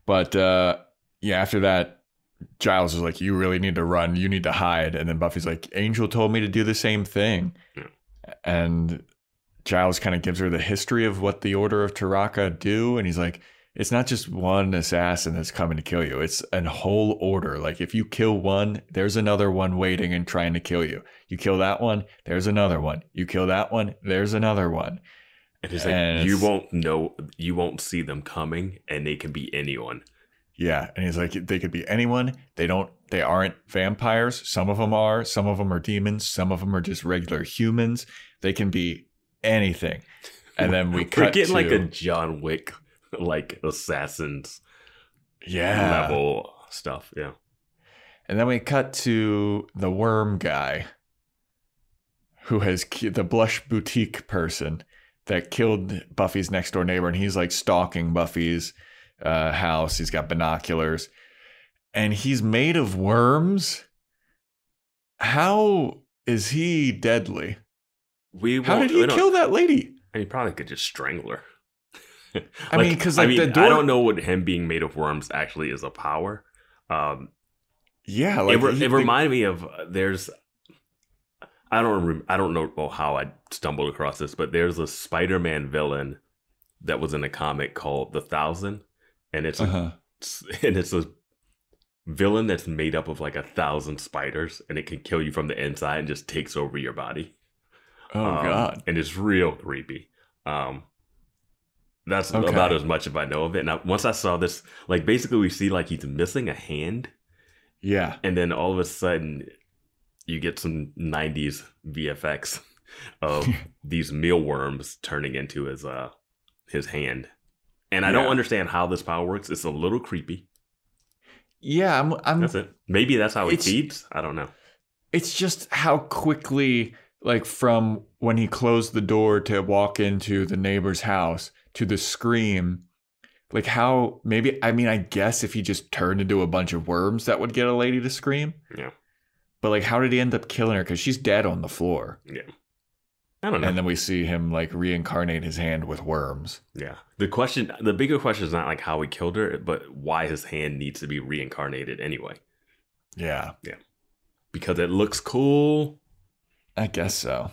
But uh yeah, after that, Giles is like, You really need to run, you need to hide. And then Buffy's like, Angel told me to do the same thing. Yeah. And Giles kind of gives her the history of what the Order of Taraka do. And he's like, it's not just one assassin that's coming to kill you. It's an whole order. Like if you kill one, there's another one waiting and trying to kill you. You kill that one, there's another one. You kill that one, there's another one. And he's like, "You won't know. You won't see them coming, and they can be anyone." Yeah, and he's like, they could be anyone. They don't. They aren't vampires. Some of them are. Some of them are demons. Some of them are just regular humans. They can be anything. And then we We're getting to, like a John Wick, like assassins yeah, level stuff. Yeah. and then we cut to the worm guy, who has ki- the blush boutique person that killed Buffy's next door neighbor, and he's like stalking Buffy's uh, house. He's got binoculars, and he's made of worms. How is he deadly? We How did he kill that lady? And he probably could just strangle her. I mean, 'cause, like, I mean, the door- I don't know what him being made of worms actually is a power. Um, Yeah, like it, re- he- it reminded me of uh, there's. I don't rem- I don't know how I stumbled across this, but there's a Spider-Man villain that was in a comic called The Thousand, and it's a, uh-huh. and it's a villain that's made up of like a thousand spiders, and it can kill you from the inside and just takes over your body. Oh Um, god. and it's real creepy. Um, that's Okay. about as much as I know of it. Now, once I saw this, like basically, we see like he's missing a hand, Yeah. and then all of a sudden, you get some '90s VFX of these mealworms turning into his uh his hand. And I don't understand how this power works. It's a little creepy. Yeah, I'm I'm That's it. Maybe that's how it feeds. I don't know. it's just how quickly like from when he closed the door to walk into the neighbor's house to the scream like how maybe i mean i guess if he just turned into a bunch of worms that would get a lady to scream Yeah. but like how did he end up killing her because she's dead on the floor Yeah. I don't know. and then we see him like reincarnate his hand with worms Yeah. The question, the bigger question is not like how he killed her, but why his hand needs to be reincarnated anyway. yeah Yeah. Because it looks cool. I guess so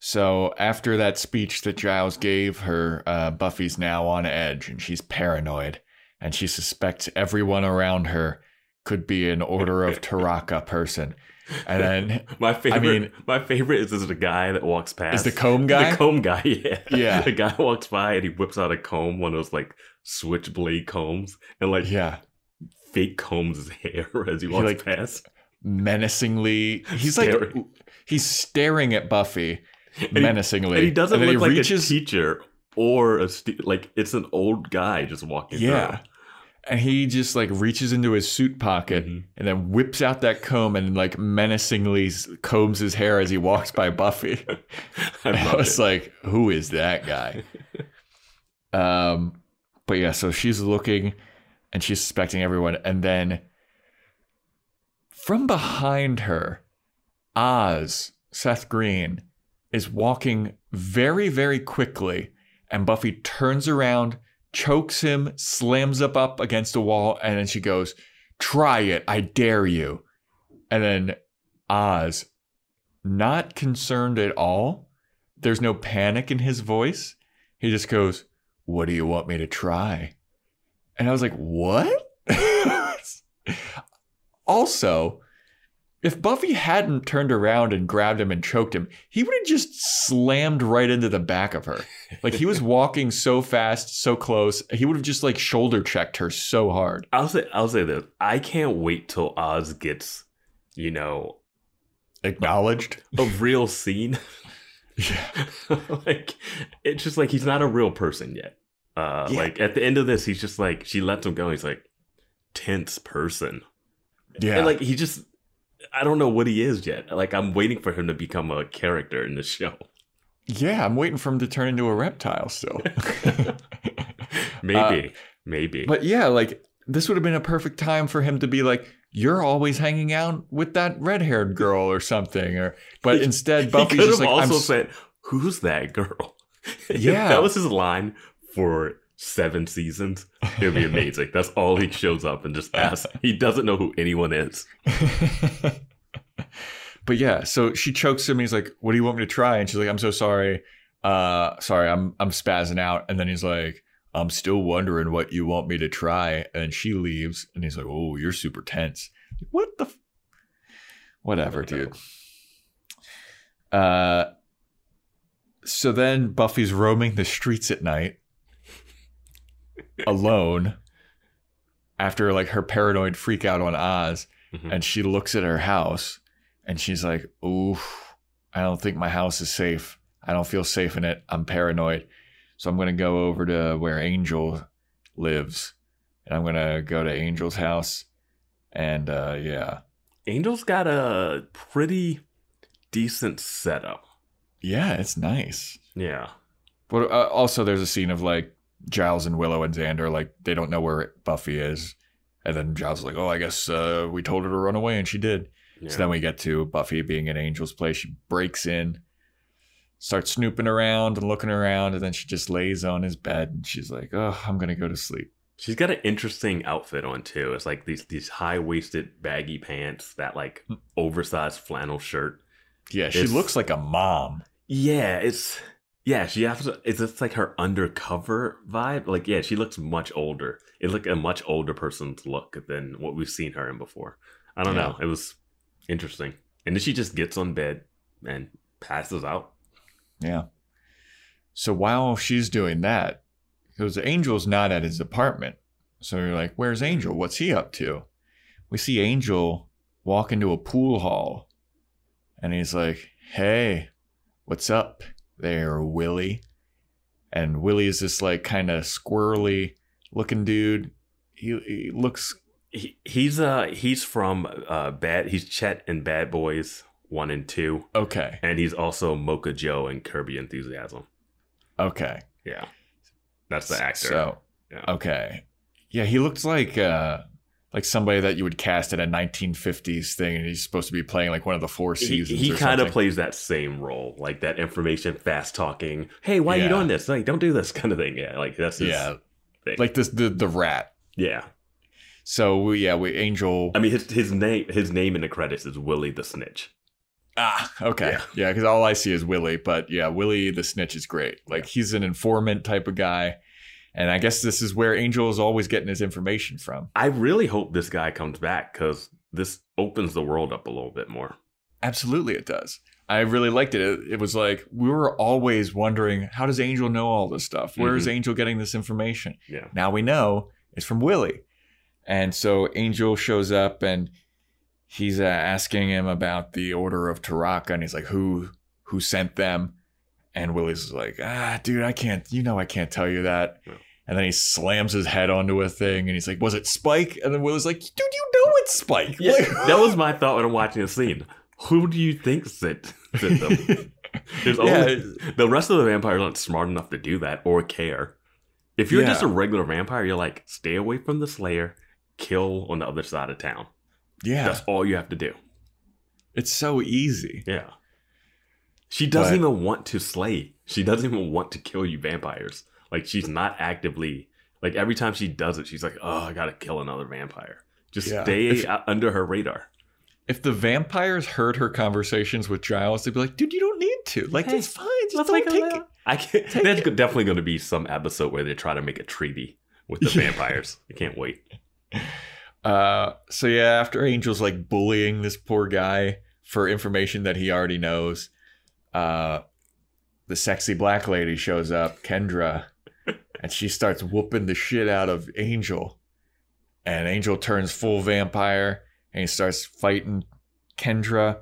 So after that speech that Giles gave her, uh, Buffy's now on edge and she's paranoid, and she suspects everyone around her could be an Order of Taraka person. And then My favorite, I mean- my favorite is, is the guy that walks past. is the comb guy? The comb guy, yeah. Yeah. The guy walks by and he whips out a comb, one of those like switchblade combs, and like yeah, fake combs his hair as he walks like- past. menacingly. He's like Staring. He's staring at Buffy he- menacingly, And he doesn't then look like reaches, a teacher or a stu- like it's an old guy just walking. Yeah. and he just like reaches into his suit pocket Mhm. and then whips out that comb and like menacingly combs his hair as he walks by Buffy. I I was it. like, who is that guy? um, but yeah, so she's looking and she's suspecting everyone, and then from behind her, Oz, Seth Green, is walking very, very quickly, and Buffy turns around, chokes him, slams up up against a wall, and then she goes, "Try it, I dare you." And then Oz, not concerned at all, there's no panic in his voice. He just goes, What do you want me to try? And I was like, What? also, if Buffy hadn't turned around and grabbed him and choked him, he would have just slammed right into the back of her. Like he was walking so fast, so close. He would have just like shoulder checked her so hard. I'll say I'll say this. I can't wait till Oz gets, you know, Acknowledged. a real scene. Yeah. like it's just like he's not a real person yet. Uh Yeah. like at the end of this, he's just like she lets him go. He's like tense person. Yeah. And like he just I don't know what he is yet. Like I'm waiting for him to become a character in the show. yeah, I'm waiting for him to turn into a reptile still. Maybe. Uh, maybe. But yeah, like this would have been a perfect time for him to be like, "You're always hanging out with that red-haired girl or something," or but instead Buffy's could just have like, also "I'm said, "Who's that girl?" Yeah. that was his line for seven seasons. It'd be amazing. That's all he shows up and just asks. He doesn't know who anyone is. but yeah, so she chokes him. And he's like, "What do you want me to try?" And she's like, "I'm so sorry. Uh, sorry, I'm I'm spazzing out." And then he's like, "I'm still wondering what you want me to try." And she leaves, and he's like, "Oh, you're super tense. Like, what the? F-? Whatever, dude." Uh, so then Buffy's roaming the streets at night alone after like her paranoid freak out on Oz Mhm. and she looks at her house and she's like, "Ooh, I don't think my house is safe. I don't feel safe in it. I'm paranoid. So I'm going to go over to where Angel lives and I'm going to go to Angel's house and uh yeah. Angel's got a pretty decent setup. Yeah, it's nice. Yeah. But uh, also, there's a scene of like Giles and Willow and Xander, like they don't know where Buffy is, and then Giles is like, "Oh, I guess uh, we told her to run away, and she did." yeah. So then we get to Buffy being in Angel's place. She breaks in, starts snooping around and looking around, and then she just lays on his bed, and she's like, "Oh, I'm gonna go to sleep." She's got an interesting outfit on too. It's like these these high waisted baggy pants, that like Hmm. oversized flannel shirt. Yeah, she It's- looks like a mom. Yeah, it's yeah. She has it's just like her undercover vibe. Like yeah, she looks much older. It's like a much older person's look than what we've seen her in before. I don't Yeah. know. It was interesting. And then she just gets on bed and passes out. Yeah. So while she's doing that, because Angel's not at his apartment. So you're like, where's Angel? What's he up to? We see Angel walk into a pool hall and he's like, hey, what's up there, Willie? And Willie is this like kind of squirrely looking dude. He, he looks, He, he's uh he's from uh bad. He's Chet in Bad Boys one and two, okay. and he's also Mocha Joe in Curb Your Enthusiasm. Okay. Yeah, that's the actor. So, Yeah. okay. Yeah, he looks like uh like somebody that you would cast in a 1950s thing and he's supposed to be playing like one of the four seasons he or kind of plays that same role, like that information fast talking. Hey, why are you doing this? Like, don't do this kind of thing. Yeah, like that's Yeah. thing. like this the the rat. yeah. So we yeah, we Angel I mean, his his name his name in the credits is Willie the Snitch. Ah, okay. Yeah, because all I see is Willie. But yeah, Willie the snitch is great. Like he's an informant type of guy. And I guess this is where Angel is always getting his information from. I really hope this guy comes back because this opens the world up a little bit more. Absolutely, it does. I really liked it. it. Was like we were always wondering how does Angel know all this stuff? Where is Angel getting this information? Yeah. Now we know it's from Willie. And so Angel shows up and he's uh, asking him about the Order of Taraka, and he's like, "Who who sent them?" And Willie's like, "Ah, dude, I can't. You know, I can't tell you that." Yeah. And then he slams his head onto a thing, and he's like, "Was it Spike?" And then Willie's like, "Dude, you know it's Spike." Yeah, Like- that was my thought when I'm watching the scene. Who do you think sent, sent them? There's Yeah. only, the rest of the vampires aren't smart enough to do that or care. If you're Yeah. just a regular vampire, you're like, stay away from the Slayer, kill on the other side of town. yeah, That's all you have to do. it's so easy. Yeah. She doesn't But- even want to slay. She doesn't even want to kill you vampires. Like she's not actively like every time she does it, she's like, "Oh, I gotta kill another vampire." Just Yeah. stay If- under her radar. If the vampires heard her conversations with Giles, they'd be like, "Dude, you don't need to. Like, Hey, it's fine. Just don't take it." I can't. There's definitely going to be some episode where they try to make a treaty with the vampires. I can't wait. Uh, so yeah, after Angel's like bullying this poor guy for information that he already knows, uh, the sexy black lady shows up, Kendra, and she starts whooping the shit out of Angel. And Angel turns full vampire and he starts fighting Kendra.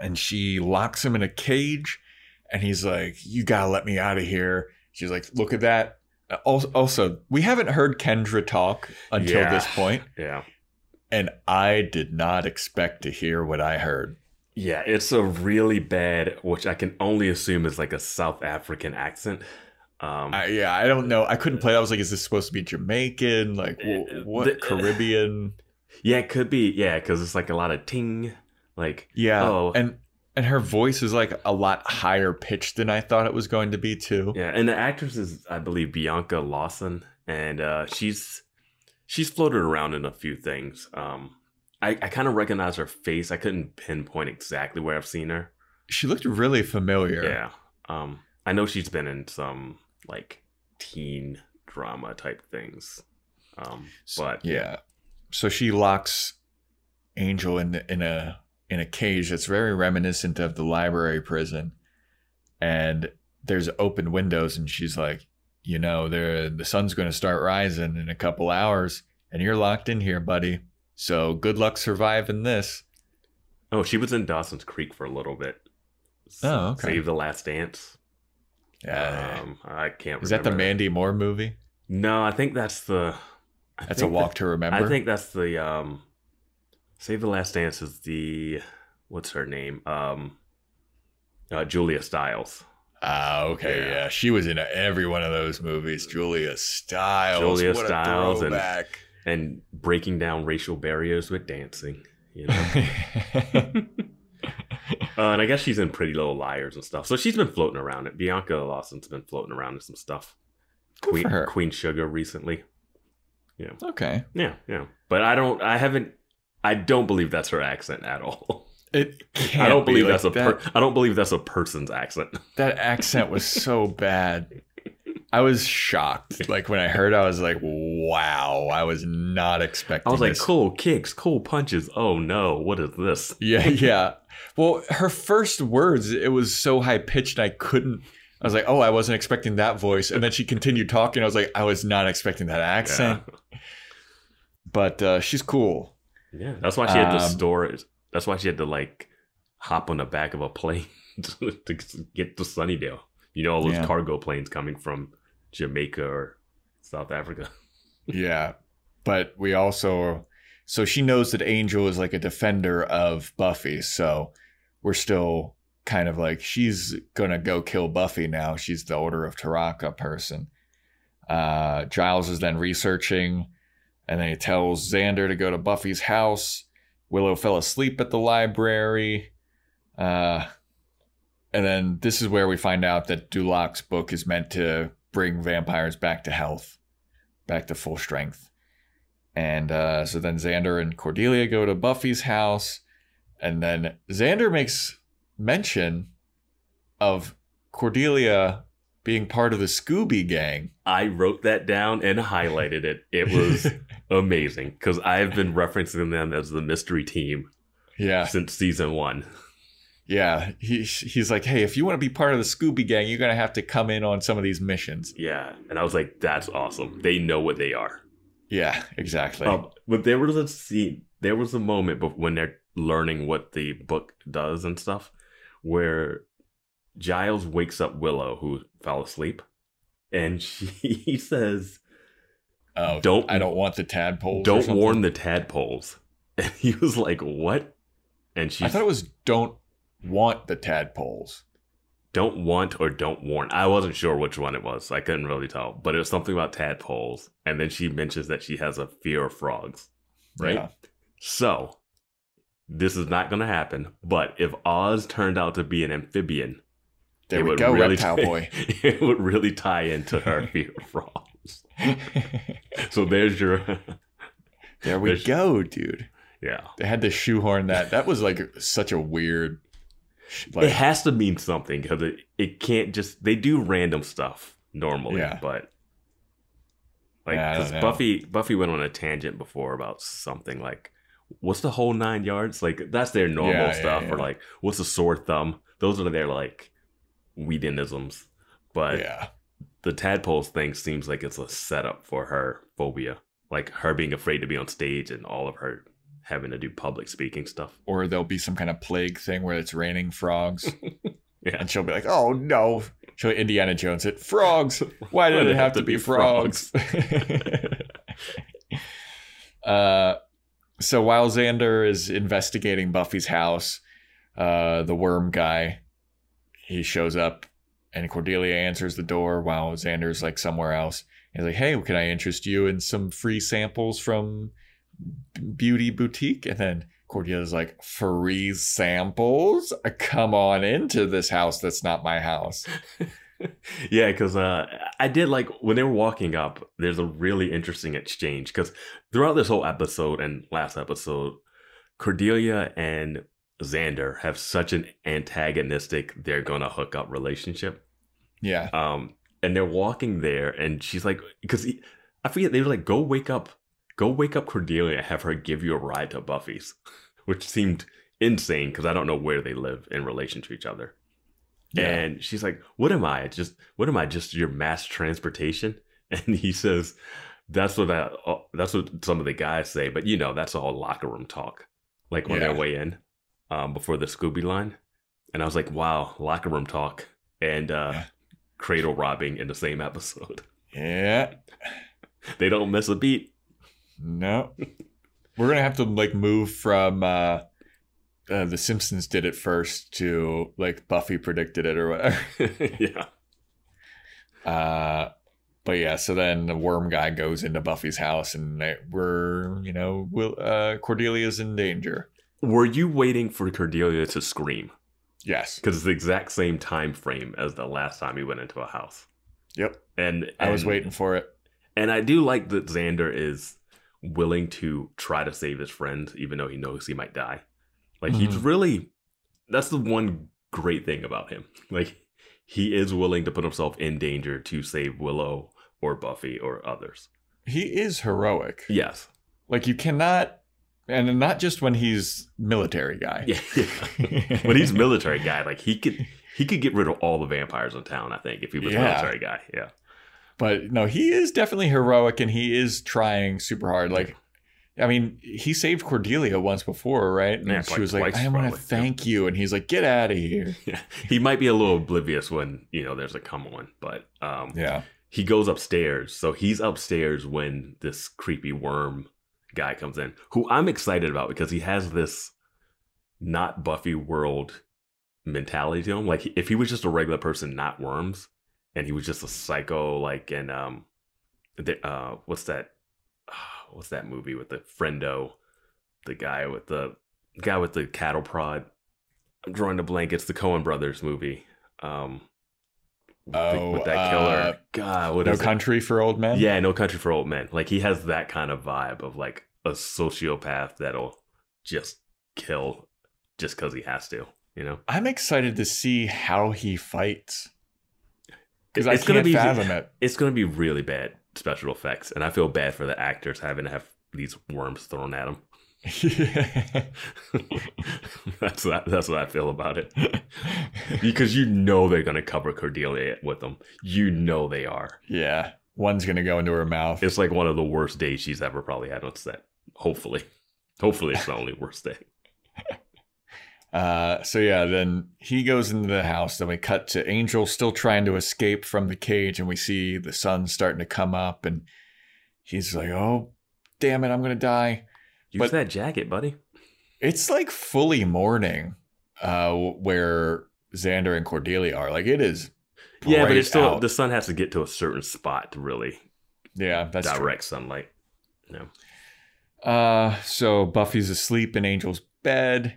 And she locks him in a cage. And he's like, You gotta let me out of here. She's like, Look at that. Also, also, we haven't heard Kendra talk until Yeah. this point, Yeah, and I did not expect to hear what I heard. Yeah. It's a really bad, which I can only assume is like a South African accent. Um, I, yeah, I don't know. I couldn't play. I was like, is this supposed to be Jamaican? Like, wh- Uh, what the- Caribbean? yeah, it could be. Yeah, because it's like a lot of ting. Like, Yeah, Oh. and and her voice is like a lot higher pitched than I thought it was going to be too. yeah, and the actress is, I believe, Bianca Lawson, and uh, she's she's floated around in a few things. Um, I, I kind of recognize her face. I couldn't pinpoint exactly where I've seen her. She looked really familiar. Yeah. Um, I know she's been in some like teen drama type things. Um, but yeah. So she locks Angel in in a in a cage that's very reminiscent of the library prison, and there's open windows, and she's like, you know, there the sun's going to start rising in a couple hours, and you're locked in here, buddy. So good luck surviving this. oh, she was in Dawson's Creek for a little bit. Oh, okay. Save the Last Dance. Yeah. Um, I can't. is that the Mandy Moore movie? No, I think that's the. I That's a walk that- to remember. I think that's the um. Save the Last Dance is the what's her name? Um. Uh, Julia Stiles. Ah, okay, Yeah. yeah. She was in every one of those movies. Julia Stiles. Julia what Stiles a and-. And breaking down racial barriers with dancing. You know. Uh, and I guess she's in Pretty Little Liars and stuff. So she's been floating around it. Bianca Lawson's been floating around in some stuff. Good Queen. Queen Sugar recently. Yeah. Okay. Yeah, yeah. But I don't. I haven't. I don't believe that's her accent at all. It can't I don't be believe like that's a. that. Per, I don't believe that's a person's accent. that accent was so bad. I was shocked. Like when I heard, I was like, "Wow!" I was not expecting. I was like, this. cool kicks, cool punches. Oh no, what is this? Yeah, yeah. Well, her first words, it was so high pitched, I couldn't. I was like, "Oh, I wasn't expecting that voice." And then she continued talking. I was like, "I was not expecting that accent." But uh, she's cool. Yeah, that's why she had to Um, store it. That's why she had to like hop on the back of a plane to get to Sunnydale. You know, all those Yeah. cargo planes coming from Jamaica or South Africa. Yeah. But we also so she knows that Angel is like a defender of Buffy, so we're still kind of like she's gonna go kill Buffy now. She's the Order of Taraka person. Uh Giles is then researching and then he tells Xander to go to Buffy's house. Willow fell asleep at the library. Uh and then this is where we find out that Du Lac's book is meant to bring vampires back to health back to full strength. And uh, so then Xander and Cordelia go to Buffy's house, And then Xander makes mention of Cordelia being part of the Scooby Gang. I wrote that down and highlighted it. It was amazing because I've been referencing them as the mystery team yeah, since season one. Yeah. He he's like, hey, if you want to be part of the Scooby Gang, you're gonna have to come in on some of these missions. Yeah, and I was like, that's awesome. They know what they are. Yeah, exactly. Um, but there was a scene, there was a moment bef- when they're learning what the book does and stuff, where Giles wakes up Willow, who fell asleep, and she says, oh, don't- I don't want the tadpoles. "Don't warn the tadpoles." And he was like, "What?" And she I thought it was don't want the tadpoles. don't want or don't warn. I wasn't sure which one it was. I couldn't really tell, but it was something about tadpoles. And then she mentions that she has a fear of frogs. Right? Yeah. So, this is not going to happen. But if Oz turned out to be an amphibian, There it we would go, really reptile tie- boy. it would really tie into her fear of frogs. So there's your there we go, dude. yeah. They had to shoehorn that. That was like such a weird. Like, it has to mean something because it, it can't just they do random stuff normally, Yeah. but like because. Buffy Buffy went on a tangent before about something like what's the whole nine yards like that's their normal Yeah, stuff or like what's a sore thumb those are their like Whedonisms but yeah, the tadpoles thing seems like it's a setup for her phobia like her being afraid to be on stage and all of her having to do public speaking stuff or there'll be some kind of plague thing where it's raining frogs, yeah and she'll be like, "Oh no!" She'll Indiana Jones it. Frogs. Why did it have to be frogs? uh, so while Xander is investigating Buffy's house, uh, the worm guy he shows up, and Cordelia answers the door while Xander's like somewhere else. He's like, "Hey, can I interest you in some free samples from Beauty Boutique?" And then Cordelia's like, "Free samples? Come on into this house. That's not my house." yeah, because uh, I did like when they were walking up. There's a really interesting exchange because throughout this whole episode and last episode, Cordelia and Xander have such an antagonistic "they're gonna hook up" relationship. Yeah, Um, and they're walking there, and she's like, because I forget they were like, "Go wake up, go wake up Cordelia, and have her give you a ride to Buffy's," which seemed insane because I don't know where they live in relation to each other. yeah. And she's like, "What am I? Just what am I? Just your mass transportation?" And he says, "That's what I, uh, that's what some of the guys say, but you know, that's all locker room talk, like on Yeah. their way in, um, before the Scooby line." And I was like, "Wow, locker room talk and uh, Yeah. cradle robbing in the same episode. yeah. They don't miss a beat." No. We're gonna have to like move from uh, uh the Simpsons did it first to like Buffy predicted it or whatever. yeah, Uh but yeah, so then the worm guy goes into Buffy's house and they, we're, you know, will uh Cordelia's in danger. were you waiting for Cordelia to scream? Yes. Because it's the exact same time frame as the last time he went into a house. Yep. And I was waiting for it. And I do like that Xander is willing to try to save his friend, even though he knows he might die. Like he's Mhm. really that's the one great thing about him. Like he is willing to put himself in danger to save Willow or Buffy or others. He is heroic. Yes. Like you cannot and not just when he's military guy. Yeah. yeah. when he's military guy, like he could he could get rid of all the vampires in town, I think, if he was Yeah. military guy. Yeah. But no, he is definitely heroic and he is trying super hard. Like, I mean, he saved Cordelia once before, right? And Yeah, she like was like, I want to thank you. And he's like, get out of here. Yeah. He might be a little oblivious when, you know, there's a come on, but um Yeah. he goes upstairs. So he's upstairs when this creepy worm guy comes in, who I'm excited about because he has this not Buffy world mentality to him. Like if he was just a regular person, not worms, and he was just a psycho, like and um, the, uh, what's that? What's that movie with the friendo, the guy with the guy with the cattle prod? I'm drawing the blank. It's the Coen Brothers movie. Um, Oh, with that uh, killer. God, what no is it? country for old men. Yeah, No Country for Old Men. Like he has that kind of vibe of like a sociopath that'll just kill just because he has to. You know, I'm excited to see how he fights because I It's can't gonna be- fathom it. it's going to be really bad special effects, and I feel bad for the actors having to have these worms thrown at them. that's what, that's what I feel about it. because you know they're going to cover Cordelia with them. You know they are. yeah, one's gonna go into her mouth. It's like one of the worst days she's ever probably had on set. Hopefully, hopefully it's the only worst day. Uh, so yeah, then he goes into the house. Then we cut to Angel still trying to escape from the cage, and we see the sun starting to come up, and he's like, "Oh, damn it, I'm gonna die." Use But- that jacket, buddy. It's like fully morning, uh, where Xander and Cordelia are. Like it is. Yeah, but it's still out. the sun has to get to a certain spot to really yeah, that's true. direct sunlight. No. Uh, so Buffy's asleep in Angel's bed,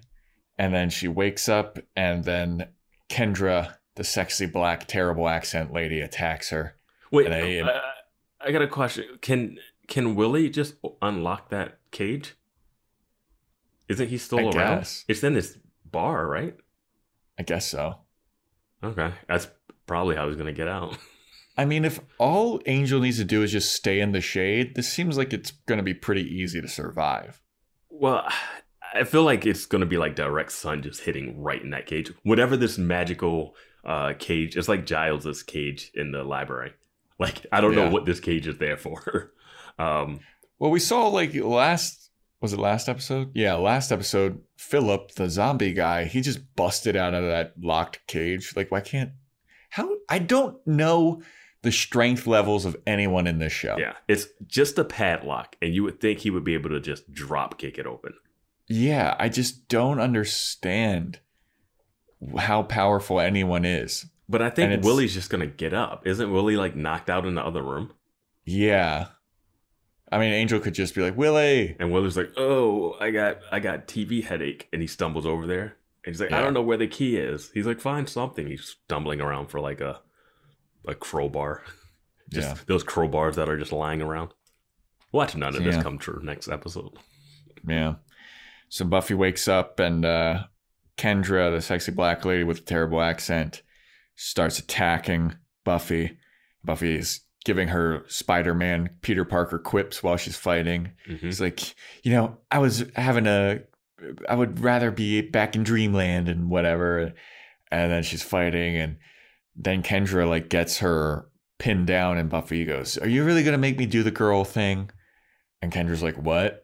and then she wakes up, and then Kendra, the sexy black terrible accent lady, attacks her. Wait, uh, I got a question. Can can Willie just unlock that cage? Isn't he still I around? guess. It's in this bar, right? I guess so. Okay, that's probably how he's gonna get out. I mean, if all Angel needs to do is just stay in the shade, this seems like it's going to be pretty easy to survive. Well, I feel like it's gonna be like direct sun just hitting right in that cage. Whatever this magical uh cage, it's like Giles's cage in the library. Like I don't Yeah. know what this cage is there for. um, Well, we saw like last was it last episode? Yeah, last episode, Philip, the zombie guy, he just busted out of that locked cage. Like, why can't how I don't know the strength levels of anyone in this show. yeah, it's just a padlock, and you would think he would be able to just drop kick it open. Yeah, I just don't understand how powerful anyone is. But I think Willie's just gonna get up. Isn't Willie like knocked out in the other room? Yeah. I mean, Angel could just be like, Willie. And Willie's like, "Oh, I got I got TV headache," and he stumbles over there. And he's like, "I don't know where the key is." He's like, "Find something." He's stumbling around for like a a crowbar, just Yeah. those crowbars that are just lying around. Watch none of this come true next episode. Yeah. So Buffy wakes up and uh, Kendra, the sexy black lady with a terrible accent, starts attacking Buffy. Buffy is giving her Spider Man Peter Parker quips while she's fighting. Mhm. He's like, you know, I was having a, I would rather be back in Dreamland and whatever. And then she's fighting, and then Kendra like gets her pinned down, and Buffy goes, "Are you really gonna make me do the girl thing?" And Kendra's like, "What?"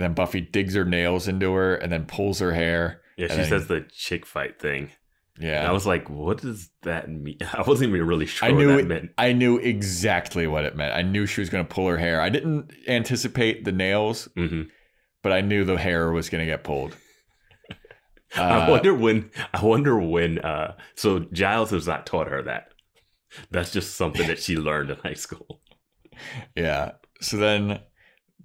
And then Buffy digs her nails into her, and then pulls her hair. Yeah, she then- says the chick fight thing. Yeah, And I was like, "What does that mean?" I wasn't even really sure I what knew that it- meant. I knew exactly what it meant. I knew she was gonna pull her hair. I didn't anticipate the nails, hmm but I knew the hair was gonna get pulled. I Uh, wonder when. I wonder when. Uh, so Giles has not taught her that. That's just something that she learned in high school. Yeah. So then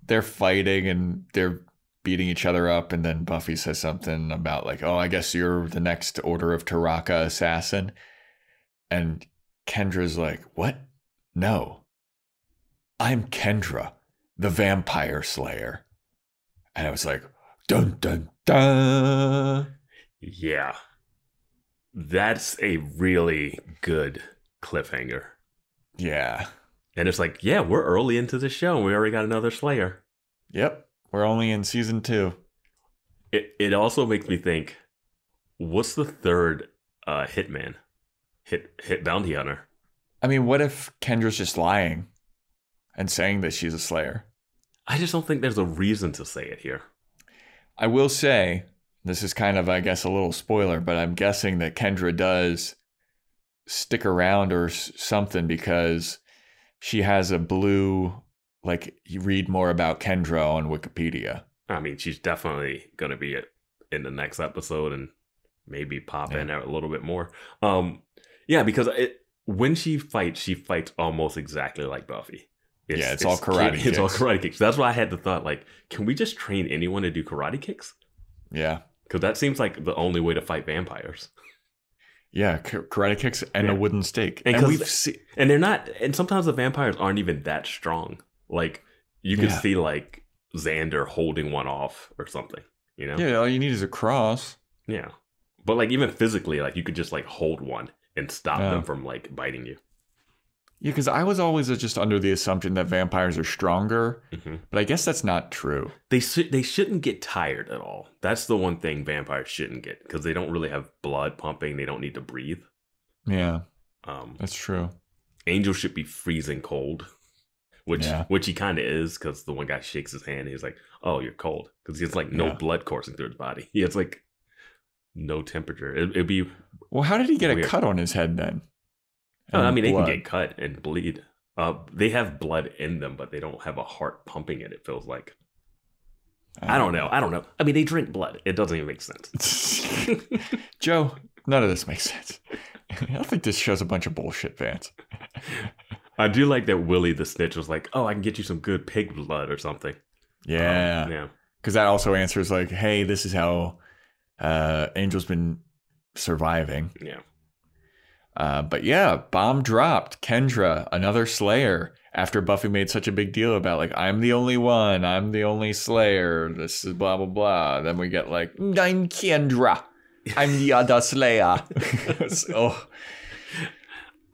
they're fighting and they're beating each other up, and then Buffy says something about like, "Oh, I guess you're the next Order of Taraka assassin," and Kendra's like, "What? No, I'm Kendra, the Vampire Slayer," and I was like, "Dun dun dun." Yeah, that's a really good cliffhanger. Yeah. And it's like, yeah, we're early into the show, and we already got another Slayer. Yep. We're only in season two. It it also makes me think, what's the third uh, hitman? Hit hit bounty hunter. I mean, what if Kendra's just lying and saying that she's a Slayer? I just don't think there's a reason to say it here. I will say, this is kind of, I guess, a little spoiler, but I'm guessing that Kendra does stick around or something because she has a blue, like, you read more about Kendra on Wikipedia. I mean, she's definitely going to be in the next episode and maybe pop in a little bit more. Um, yeah, because it, when she fights, she fights almost exactly like Buffy. Yeah, it's all karate Kicks. It's all karate kicks. That's why I had the thought, like, can we just train anyone to do karate kicks? Yeah. Because that seems like the only way to fight vampires. Yeah. Karate kicks and Yeah. a wooden stake. And And, we've seen. And they're not, and sometimes the vampires aren't even that strong. Like, you can Yeah. see, like, Xander holding one off or something, you know? Yeah, all you need is a cross. Yeah. But like even physically, like you could just like hold one and stop Yeah. them from like biting you. Yeah, because I was always just under the assumption that vampires are stronger, Mhm. but I guess that's not true. They they shouldn't get tired at all. That's the one thing vampires shouldn't get because they don't really have blood pumping. They don't need to breathe. Yeah, Um, that's true. Angel should be freezing cold, which Yeah. which he kind of is because the one guy shakes his hand. And he's like, "Oh, you're cold," because he has like no Yeah. blood coursing through his body. He has like no temperature. It, it'd be. Well, how did he get Weird. a cut on his head then? Oh, I mean, they can get cut and bleed. Uh, they have blood in them, but they don't have a heart pumping it. It feels like. I don't know. I don't know. I mean, they drink blood. It doesn't even make sense. Joe, none of this makes sense. I think this shows a bunch of bullshit, Vance. I do like that Willie the snitch was like, "Oh, I can get you some good pig blood or something." Yeah, Um, yeah. because that also answers like, "Hey, this is how uh, Angel's been surviving." Yeah. Uh, but yeah, bomb dropped. Kendra, another Slayer. After Buffy made such a big deal about like, I'm the only one, I'm the only Slayer. This is blah blah blah. Then we get like, I'm Kendra, I'm the other Slayer. so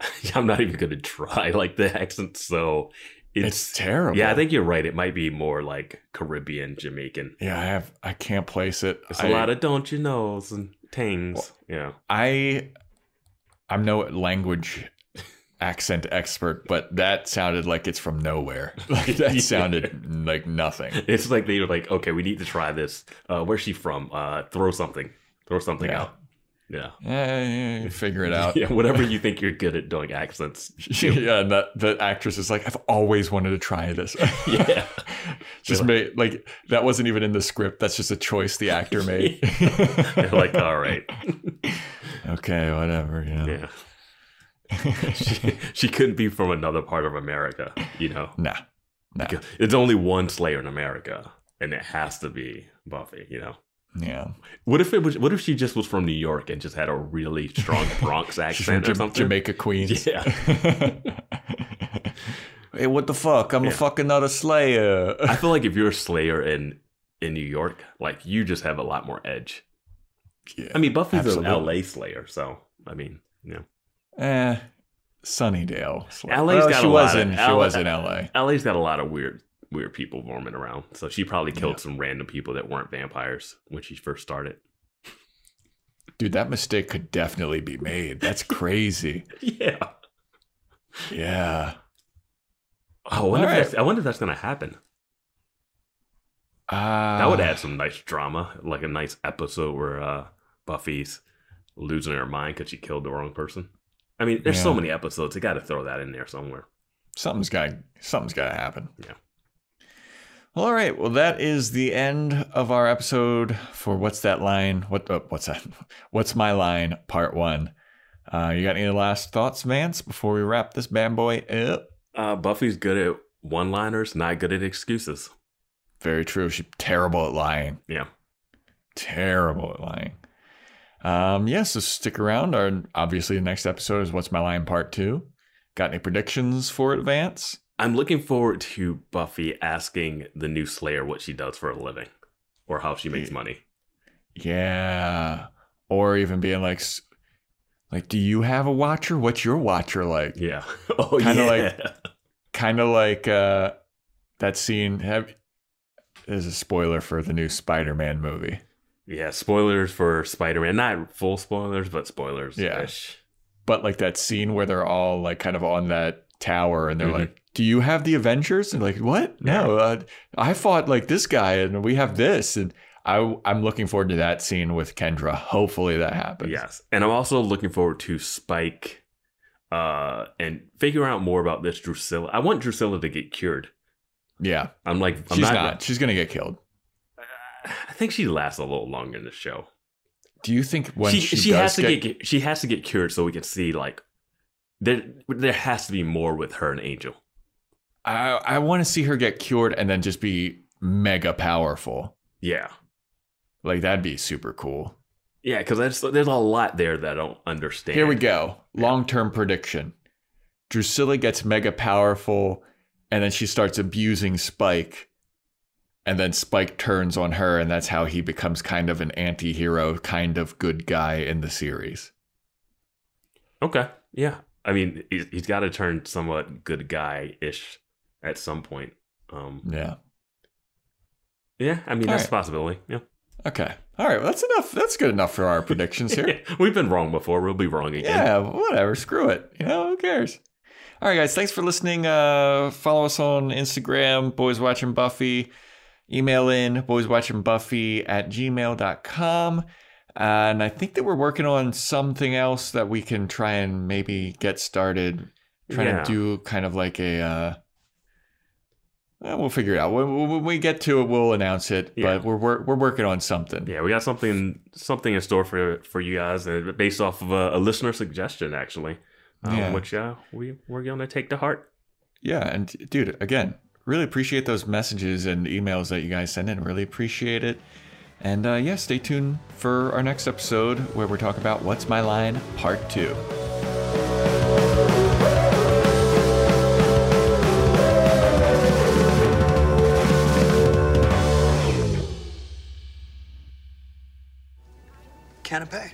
I'm not even gonna try. Like the accent's so. it's, terrible. Yeah, I think you're right. It might be more like Caribbean, Jamaican. Yeah, I have. I can't place it. It's I, a lot of don't you knows and tings. Yeah. I. I'm no language accent expert, but that sounded like it's from nowhere. Like that sounded like nothing. It's like they were like, okay, we need to try this. Uh, where's she from? Uh, throw something. Throw something Yeah. out. Yeah. Eh, figure it out. Yeah, whatever you think you're good at doing accents. yeah, and that the actress is like, I've always wanted to try this. Yeah. just made like that wasn't even in the script. That's just a choice the actor made. Like, all right. Okay, whatever. You know. Yeah. she, she couldn't be from another part of America, you know? Nah, nah. It's only one Slayer in America, and it has to be Buffy, you know? Yeah, What if it was? What if she just was from New York and just had a really strong Bronx accent or something? Jamaica Queens. Yeah. hey, what the fuck? I'm Yeah. a fucking not a Slayer. I feel like if you're a Slayer in in New York, like you just have a lot more edge. Yeah. I mean, Buffy's Absolutely. an LA Slayer, so I mean, yeah, eh, Sunnydale. Slayer. LA's Well, got she a was lot in. of- She L- was in L.A. LA's got a lot of weird weird people roaming around. So she probably killed Yeah. some random people that weren't vampires when she first started. Dude, that mistake could definitely be made. That's crazy. Yeah. yeah. Oh, I wonder, right. that's, I wonder if that's gonna happen. Uh, That would add some nice drama, like a nice episode where uh, Buffy's losing her mind because she killed the wrong person. I mean, there's so many episodes. They got to throw that in there somewhere. something's got something's got to happen. Yeah. Well, all right. Well, that is the end of our episode for what's that line? What uh, what's that? What's my line? Part one. Uh, you got any last thoughts, Vance, before we wrap this bad boy up? Uh, Buffy's good at one-liners, not good at excuses. Very true. She's terrible at lying. Yeah. Terrible at lying. Um, yeah, so stick around. Our obviously the next episode is What's My Line Part Two. Got any predictions for it, Vance? I'm looking forward to Buffy asking the new Slayer what she does for a living or how she makes money. Yeah. Or even being like, s- like, do you have a watcher? What's your watcher like? Yeah. Oh, Kinda yeah. like- Kind of like uh, that scene. Have there's a spoiler for the new Spider-Man movie. yeah. Spoilers for Spider-Man. Not full spoilers, but spoilers. Yeah. but like that scene where they're all like kind of on that tower and they're Mhm. like do you have the avengers and like what no uh, i fought like this guy and we have this and I, i'm looking forward to that scene with kendra hopefully that happens Yes. And I'm also looking forward to Spike uh and figure out more about this Drusilla. I want Drusilla to get cured. Yeah I'm like I'm she's not, she's gonna get killed uh, I think she lasts a little longer in the show. do you think when she she, she, has to get, get, she has to get cured so we can see like there there has to be more with her and Angel. i, I want to see her get cured and then just be mega powerful Yeah. like that'd be super cool Yeah, because there's there's a lot there that I don't understand. Here we go. Long term prediction. Drusilla gets mega powerful, and then she starts abusing Spike, and then Spike turns on her, and that's how he becomes kind of an anti hero, kind of good guy in the series. Okay. Yeah. I mean, he's, he's got to turn somewhat good guy ish at some point. Um, Yeah. yeah. I mean, All that's right. a possibility. Yeah. Okay. All right. Well, that's enough. That's good enough for our predictions here. We've been wrong before. We'll be wrong again. Yeah, whatever. Screw it. You know, who cares? All right, guys. Thanks for listening. Uh, follow us on Instagram, Boys Watching Buffy. Email in boyswatchingbuffy at gmail.com. And I think that we're working on something else that we can try and maybe get started. Trying Yeah. to do kind of like a. Uh, well, we'll figure it out. When, when we get to it, we'll announce it. Yeah. But we're, we're we're working on something. Yeah, we got something something in store for for you guys, uh, based off of a, a listener suggestion, actually, uh, yeah. which uh, we we're gonna take to heart. Yeah, and dude, again, really appreciate those messages and emails that you guys send in. Really appreciate it. And uh, yeah, stay tuned for our next episode where we talk about What's My Line Part 2. Canapé.